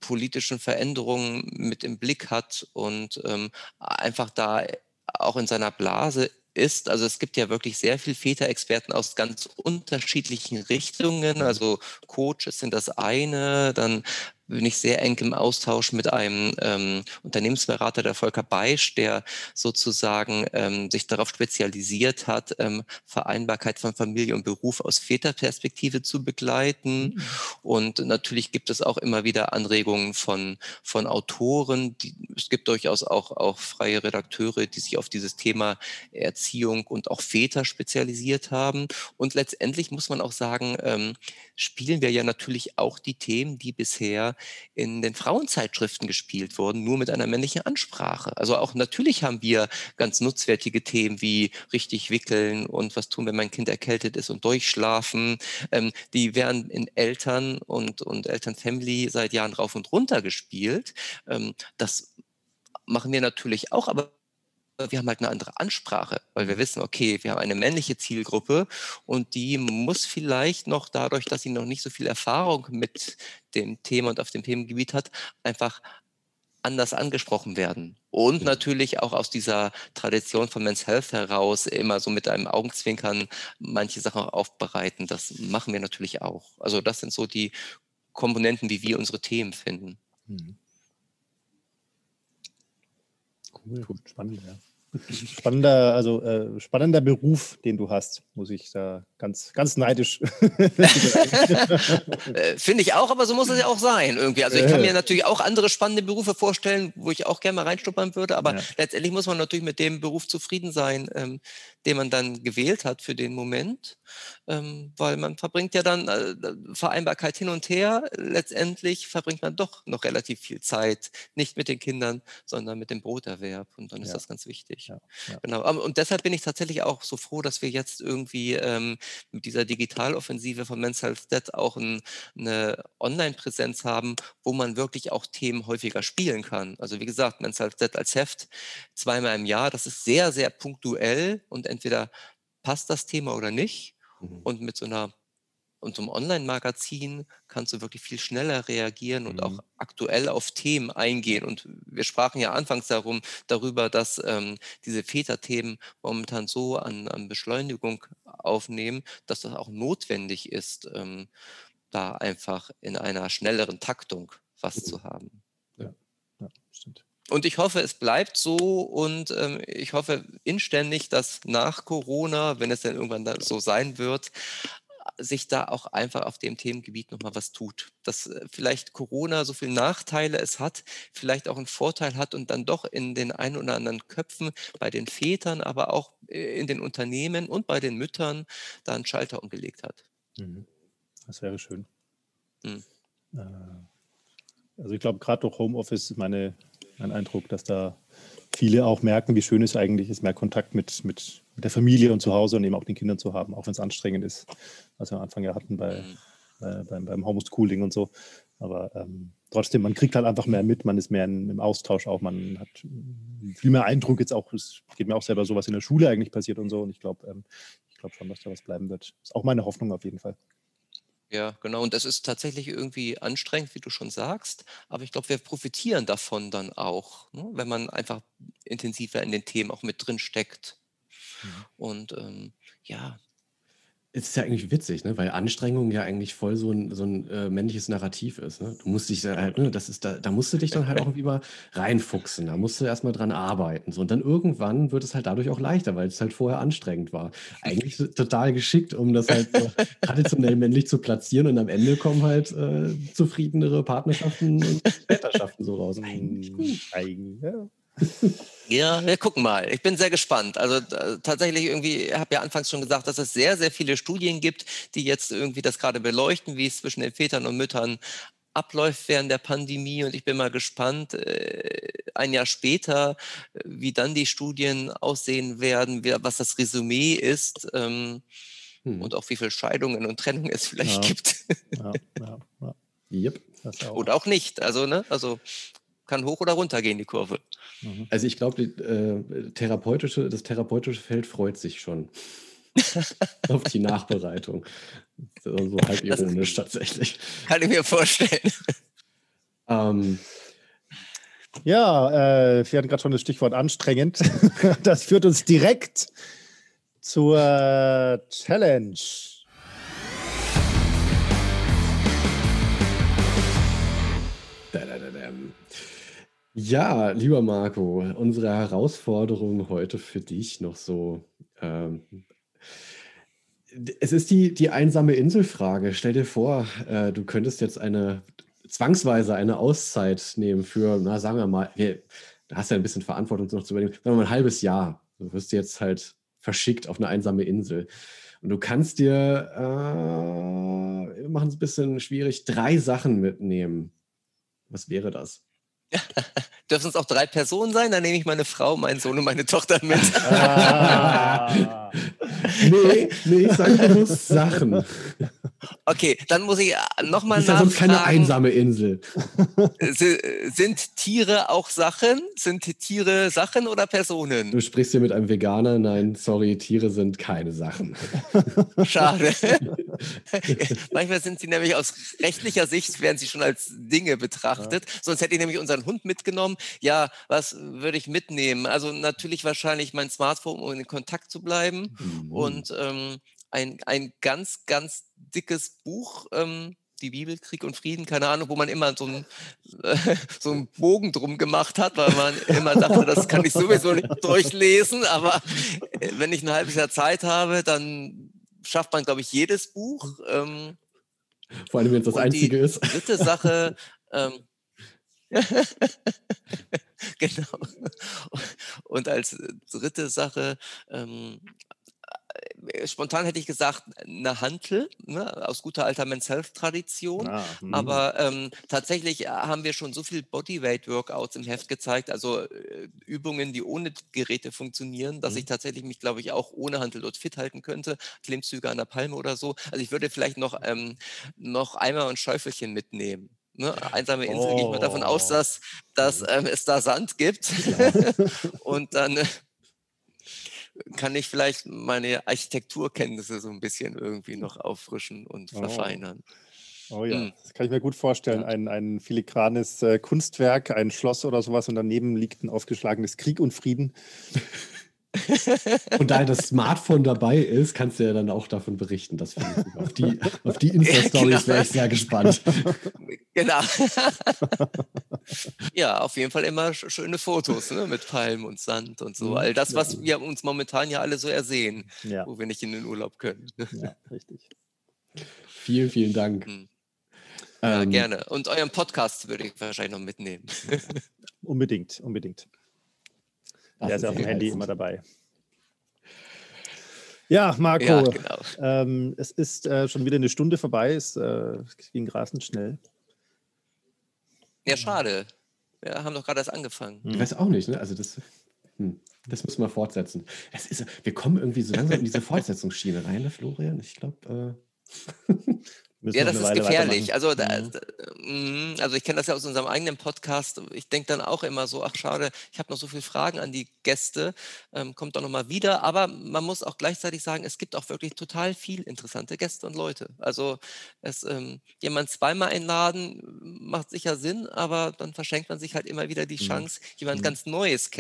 politischen Veränderungen mit im Blick hat und ähm, einfach da auch in seiner Blase ist. Also es gibt ja wirklich sehr viele Väterexperten aus ganz unterschiedlichen Richtungen. Also Coaches sind das eine, dann bin ich sehr eng im Austausch mit einem ähm, Unternehmensberater, der Volker Beisch, der sozusagen ähm, sich darauf spezialisiert hat, ähm, Vereinbarkeit von Familie und Beruf aus Väterperspektive zu begleiten. Mhm. Und natürlich gibt es auch immer wieder Anregungen von, von Autoren. Die, es gibt durchaus auch, auch freie Redakteure, die sich auf dieses Thema Erziehung und auch Väter spezialisiert haben. Und letztendlich muss man auch sagen, ähm, spielen wir ja natürlich auch die Themen, die bisher in den Frauenzeitschriften gespielt wurden, nur mit einer männlichen Ansprache. Also auch natürlich haben wir ganz nutzwertige Themen wie richtig wickeln und was tun, wenn mein Kind erkältet ist und durchschlafen. Ähm, die werden in Eltern und, und Elternfamily seit Jahren rauf und runter gespielt. Ähm, das machen wir natürlich auch, aber wir haben halt eine andere Ansprache, weil wir wissen, okay, wir haben eine männliche Zielgruppe und die muss vielleicht noch dadurch, dass sie noch nicht so viel Erfahrung mit dem Thema und auf dem Themengebiet hat, einfach anders angesprochen werden. Und natürlich auch aus dieser Tradition von Men's Health heraus immer so mit einem Augenzwinkern manche Sachen aufbereiten. Das machen wir natürlich auch. Also das sind so die Komponenten, wie wir unsere Themen finden. Mhm. Cool, spannend, ja. Spannender, also äh, spannender Beruf, den du hast, muss ich da ganz, ganz neidisch. Äh, finde ich auch, aber so muss es ja auch sein irgendwie. Also ich kann mir natürlich auch andere spannende Berufe vorstellen, wo ich auch gerne mal reinstuppern würde, aber ja. letztendlich muss man natürlich mit dem Beruf zufrieden sein, ähm, den man dann gewählt hat für den Moment, ähm, weil man verbringt ja dann äh, Vereinbarkeit hin und her. Letztendlich verbringt man doch noch relativ viel Zeit, nicht mit den Kindern, sondern mit dem Broterwerb und dann ja. ist das ganz wichtig. Ja. Genau. Und deshalb bin ich tatsächlich auch so froh, dass wir jetzt irgendwie ähm, mit dieser Digitaloffensive von Men's Health Dead auch ein, eine Online-Präsenz haben, wo man wirklich auch Themen häufiger spielen kann. Also wie gesagt, Men's Health Dead als Heft zweimal im Jahr, das ist sehr, sehr punktuell und entweder passt das Thema oder nicht. Mhm. Und mit so einer und einem Online-Magazin kannst du wirklich viel schneller reagieren und mhm. auch aktuell auf Themen eingehen. Und wir sprachen ja anfangs darum, darüber, dass ähm, diese Väter-Themen momentan so an, an, Beschleunigung aufnehmen, dass das auch notwendig ist, ähm, da einfach in einer schnelleren Taktung was mhm. zu haben. Ja, ja stimmt. Und ich hoffe, es bleibt so und ähm, ich hoffe inständig, dass nach Corona, wenn es dann irgendwann so sein wird, sich da auch einfach auf dem Themengebiet nochmal was tut. Dass äh, vielleicht Corona so viele Nachteile es hat, vielleicht auch einen Vorteil hat und dann doch in den ein oder anderen Köpfen bei den Vätern, aber auch äh, in den Unternehmen und bei den Müttern da einen Schalter umgelegt hat. Mhm. Das wäre schön. Mhm. Also ich glaube, gerade durch Homeoffice ist meine, mein Eindruck, dass da viele auch merken, wie schön es eigentlich ist, mehr Kontakt mit, mit, mit der Familie und zu Hause und eben auch den Kindern zu haben, auch wenn es anstrengend ist, was wir am Anfang ja hatten bei, äh, beim, beim Homeschooling und so. Aber ähm, trotzdem, man kriegt halt einfach mehr mit, man ist mehr in, im Austausch auch, man hat viel mehr Eindruck jetzt auch, es geht mir auch selber so, was in der Schule eigentlich passiert und so. Und ich glaube, ähm, ich glaube schon, dass da was bleiben wird. Ist auch meine Hoffnung auf jeden Fall. Ja, genau. Und das ist tatsächlich irgendwie anstrengend, wie du schon sagst. Aber ich glaube, wir profitieren davon dann auch, ne? wenn man einfach intensiver in den Themen auch mit drin steckt. Mhm. Und ähm, ja, es ist ja eigentlich witzig, ne? weil Anstrengung ja eigentlich voll so ein, so ein äh, männliches Narrativ ist. Ne? Du musst dich halt, ne, das ist da, da musst du dich dann halt auch irgendwie mal reinfuchsen. Da musst du erstmal dran arbeiten. So. Und dann irgendwann wird es halt dadurch auch leichter, weil es halt vorher anstrengend war. Eigentlich total geschickt, um das halt so traditionell männlich zu platzieren und am Ende kommen halt äh, zufriedenere Partnerschaften und Väterschaften so raus. Eigentlich gut. Eigentlich, ja. Ja, wir gucken mal. Ich bin sehr gespannt. Also äh, tatsächlich irgendwie, ich habe ja anfangs schon gesagt, dass es sehr, sehr viele Studien gibt, die jetzt irgendwie das gerade beleuchten, wie es zwischen den Vätern und Müttern abläuft während der Pandemie. Und ich bin mal gespannt, äh, ein Jahr später, wie dann die Studien aussehen werden, wie, was das Resümee ist ähm, hm. und auch wie viele Scheidungen und Trennungen es vielleicht ja. gibt. Ja, ja, ja. Yep. Auch. Oder auch nicht. Also, ne? Also kann hoch oder runter gehen, die Kurve. Mhm. Also ich glaube, äh, therapeutische, das therapeutische Feld freut sich schon auf die Nachbereitung. So, so halb ironisch tatsächlich. Kann ich mir vorstellen. Ähm, ja, äh, wir hatten gerade schon das Stichwort anstrengend. Das führt uns direkt zur Challenge. Ja, lieber Marco, unsere Herausforderung heute für dich noch so. Ähm, es ist die, die einsame Inselfrage. Stell dir vor, äh, du könntest jetzt eine zwangsweise eine Auszeit nehmen für, na sagen wir mal, wir, da hast du ja ein bisschen Verantwortung noch zu übernehmen, sagen wir mal ein halbes Jahr. Du wirst jetzt halt verschickt auf eine einsame Insel. Und du kannst dir, äh, machen es ein bisschen schwierig, drei Sachen mitnehmen. Was wäre das? Dürfen es auch drei Personen sein? Dann nehme ich meine Frau, meinen Sohn und meine Tochter mit. Ah. nee, nee, ich sage nur Sachen. Okay, dann muss ich äh, nochmal nachfragen. Ist ja sonst keine einsame Insel. Sind Tiere auch Sachen? Sind Tiere Sachen oder Personen? Du sprichst hier mit einem Veganer. Nein, sorry, Tiere sind keine Sachen. Schade. Manchmal sind sie nämlich aus rechtlicher Sicht, werden sie schon als Dinge betrachtet. Ja. Sonst hätte ich nämlich unseren Hund mitgenommen. Ja, was würde ich mitnehmen? Also natürlich wahrscheinlich mein Smartphone, um in Kontakt zu bleiben. Mhm. Und ähm, ein, ein ganz, ganz dickes Buch, ähm, die Bibel, Krieg und Frieden, keine Ahnung, wo man immer so einen, äh, so einen Bogen drum gemacht hat, weil man immer dachte, das kann ich sowieso nicht durchlesen, aber äh, wenn ich ein halbes Jahr Zeit habe, dann schafft man, glaube ich, jedes Buch. Ähm, Vor allem, wenn es das einzige ist. Dritte Sache, ähm, genau. Und als dritte Sache ähm, äh, spontan hätte ich gesagt, eine Hantel, ne, aus guter alter Men's Health-Tradition. Ah, hm. aber ähm, tatsächlich äh, haben wir schon so viel Bodyweight-Workouts im Heft gezeigt, also äh, Übungen, die ohne Geräte funktionieren, dass mhm. ich tatsächlich mich, glaube ich, auch ohne Hantel dort fit halten könnte. Klimmzüge an der Palme oder so. Also ich würde vielleicht noch, ähm, noch Eimer und Schäufelchen mitnehmen. Ne, einsame Insel oh. gehe ich mal davon aus, oh. dass, dass mhm. ähm, es da Sand gibt. und dann äh, kann ich vielleicht meine Architekturkenntnisse so ein bisschen irgendwie noch auffrischen und oh. verfeinern. Oh ja, hm. das kann ich mir gut vorstellen. Ein, ein filigranes äh, Kunstwerk, ein Schloss oder sowas und daneben liegt ein aufgeschlagenes Krieg und Frieden. Und da das Smartphone dabei ist, kannst du ja dann auch davon berichten. Das ich auf die, auf die Insta-Stories genau. wäre ich sehr gespannt. Genau. ja, auf jeden Fall immer schöne Fotos ne? mit Palmen und Sand und so. Mhm. All das, was wir uns momentan ja alle so ersehen, ja. wo wir nicht in den Urlaub können. Ja, richtig. Vielen, vielen Dank. Mhm. Ja, ähm, gerne. Und euren Podcast würde ich wahrscheinlich noch mitnehmen. unbedingt, unbedingt. Der ist auf dem Handy immer dabei. Ja, Marco, ja, genau. ähm, es ist äh, schon wieder eine Stunde vorbei. Es äh, ging rasend schnell. Ja, schade. Wir haben doch gerade erst angefangen. Ich weiß auch nicht, ne? Also das, hm, das müssen wir fortsetzen. Es ist, wir kommen irgendwie so langsam in diese Fortsetzungsschiene rein, ne, Florian? Ich glaube. Äh Müssen Ja, das ist Weile gefährlich. Also, da, Mhm. da, mm, also ich kenne das ja aus unserem eigenen Podcast. Ich denke dann auch immer so, ach schade, ich habe noch so viele Fragen an die Gäste, ähm, kommt doch nochmal wieder. Aber man muss auch gleichzeitig sagen, es gibt auch wirklich total viel interessante Gäste und Leute. Also es, ähm, jemand zweimal einladen macht sicher Sinn, aber dann verschenkt man sich halt immer wieder die Mhm. Chance, jemand Mhm. ganz Neues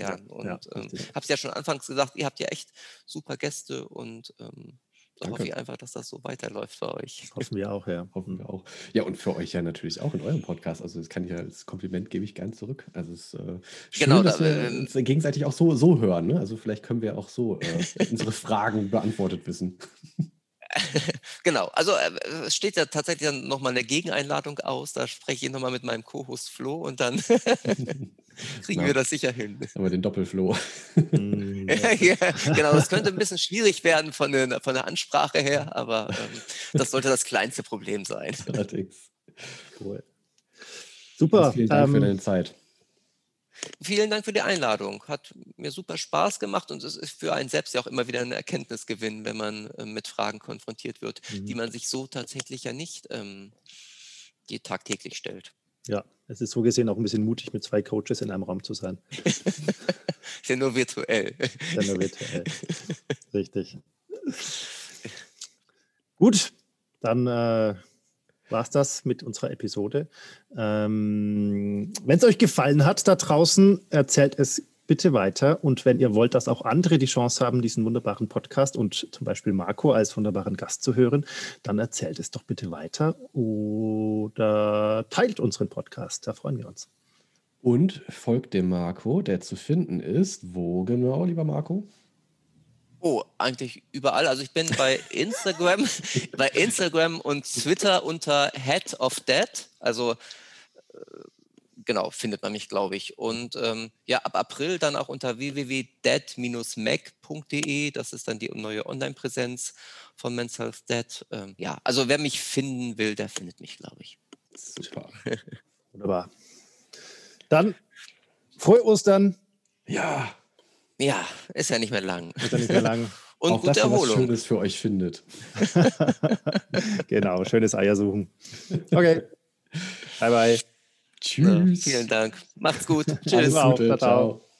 Ja, kennenzulernen. ja, Und ähm, richtig. habe es ja schon anfangs gesagt, ihr habt ja echt super Gäste und ähm, da hoffe Danke. ich einfach, dass das so weiterläuft bei euch. Hoffen wir auch, ja. Hoffen wir auch. Ja, und für euch ja natürlich auch in eurem Podcast. Also das kann ich ja, das Kompliment gebe ich gern zurück. Also es ist äh, schön, Genau, dass da, wir ähm, uns gegenseitig auch so, so hören. Ne? Also vielleicht können wir auch so äh, unsere Fragen beantwortet wissen. Genau, also äh, es steht ja tatsächlich dann nochmal eine Gegeneinladung aus. Da spreche ich nochmal mit meinem Co-Host Flo und dann kriegen Ja. wir das sicher hin. Aber den Doppelfloh. Mhm, ja. genau, es könnte ein bisschen schwierig werden von der, von der Ansprache her, aber ähm, das sollte das kleinste Problem sein. Allerdings. Cool. Super. vielen Dank für ähm, deine Zeit. Vielen Dank für die Einladung. Hat mir super Spaß gemacht und es ist für einen selbst ja auch immer wieder ein Erkenntnisgewinn, wenn man äh, mit Fragen konfrontiert wird, die Mhm. man sich so tatsächlich ja nicht ähm, die tagtäglich stellt. Ja, es ist so gesehen auch ein bisschen mutig, mit zwei Coaches in einem Raum zu sein. Ist ja nur virtuell. Dann nur virtuell. Richtig. Gut, dann äh, war es das mit unserer Episode. Ähm, wenn es euch gefallen hat da draußen, erzählt es bitte weiter. Und wenn ihr wollt, dass auch andere die Chance haben, diesen wunderbaren Podcast und zum Beispiel Marco als wunderbaren Gast zu hören, dann erzählt es doch bitte weiter oder teilt unseren Podcast. Da freuen wir uns. Und folgt dem Marco, der zu finden ist. Wo genau, lieber Marco? Oh, eigentlich überall. Also ich bin bei Instagram, bei Instagram und Twitter unter Head of Dead. Also äh, genau, findet man mich, glaube ich. Und ähm, ja, ab April dann auch unter www.dead-mac.de. Das ist dann die neue Online-Präsenz von Men's Health Dead. Ähm, ja, also wer mich finden will, der findet mich, glaube ich. Super. Wunderbar. Dann frohe Ostern. Ja, Ja, ist ja nicht mehr lang. Ist ja nicht mehr lang. Und auch gute dass ihr was Erholung. Schönes für euch findet. genau, schönes Eier suchen. Okay. Bye, bye. Tschüss. Vielen Dank. Macht's gut. Alles Tschüss. Ciao, Gute, ciao. ciao.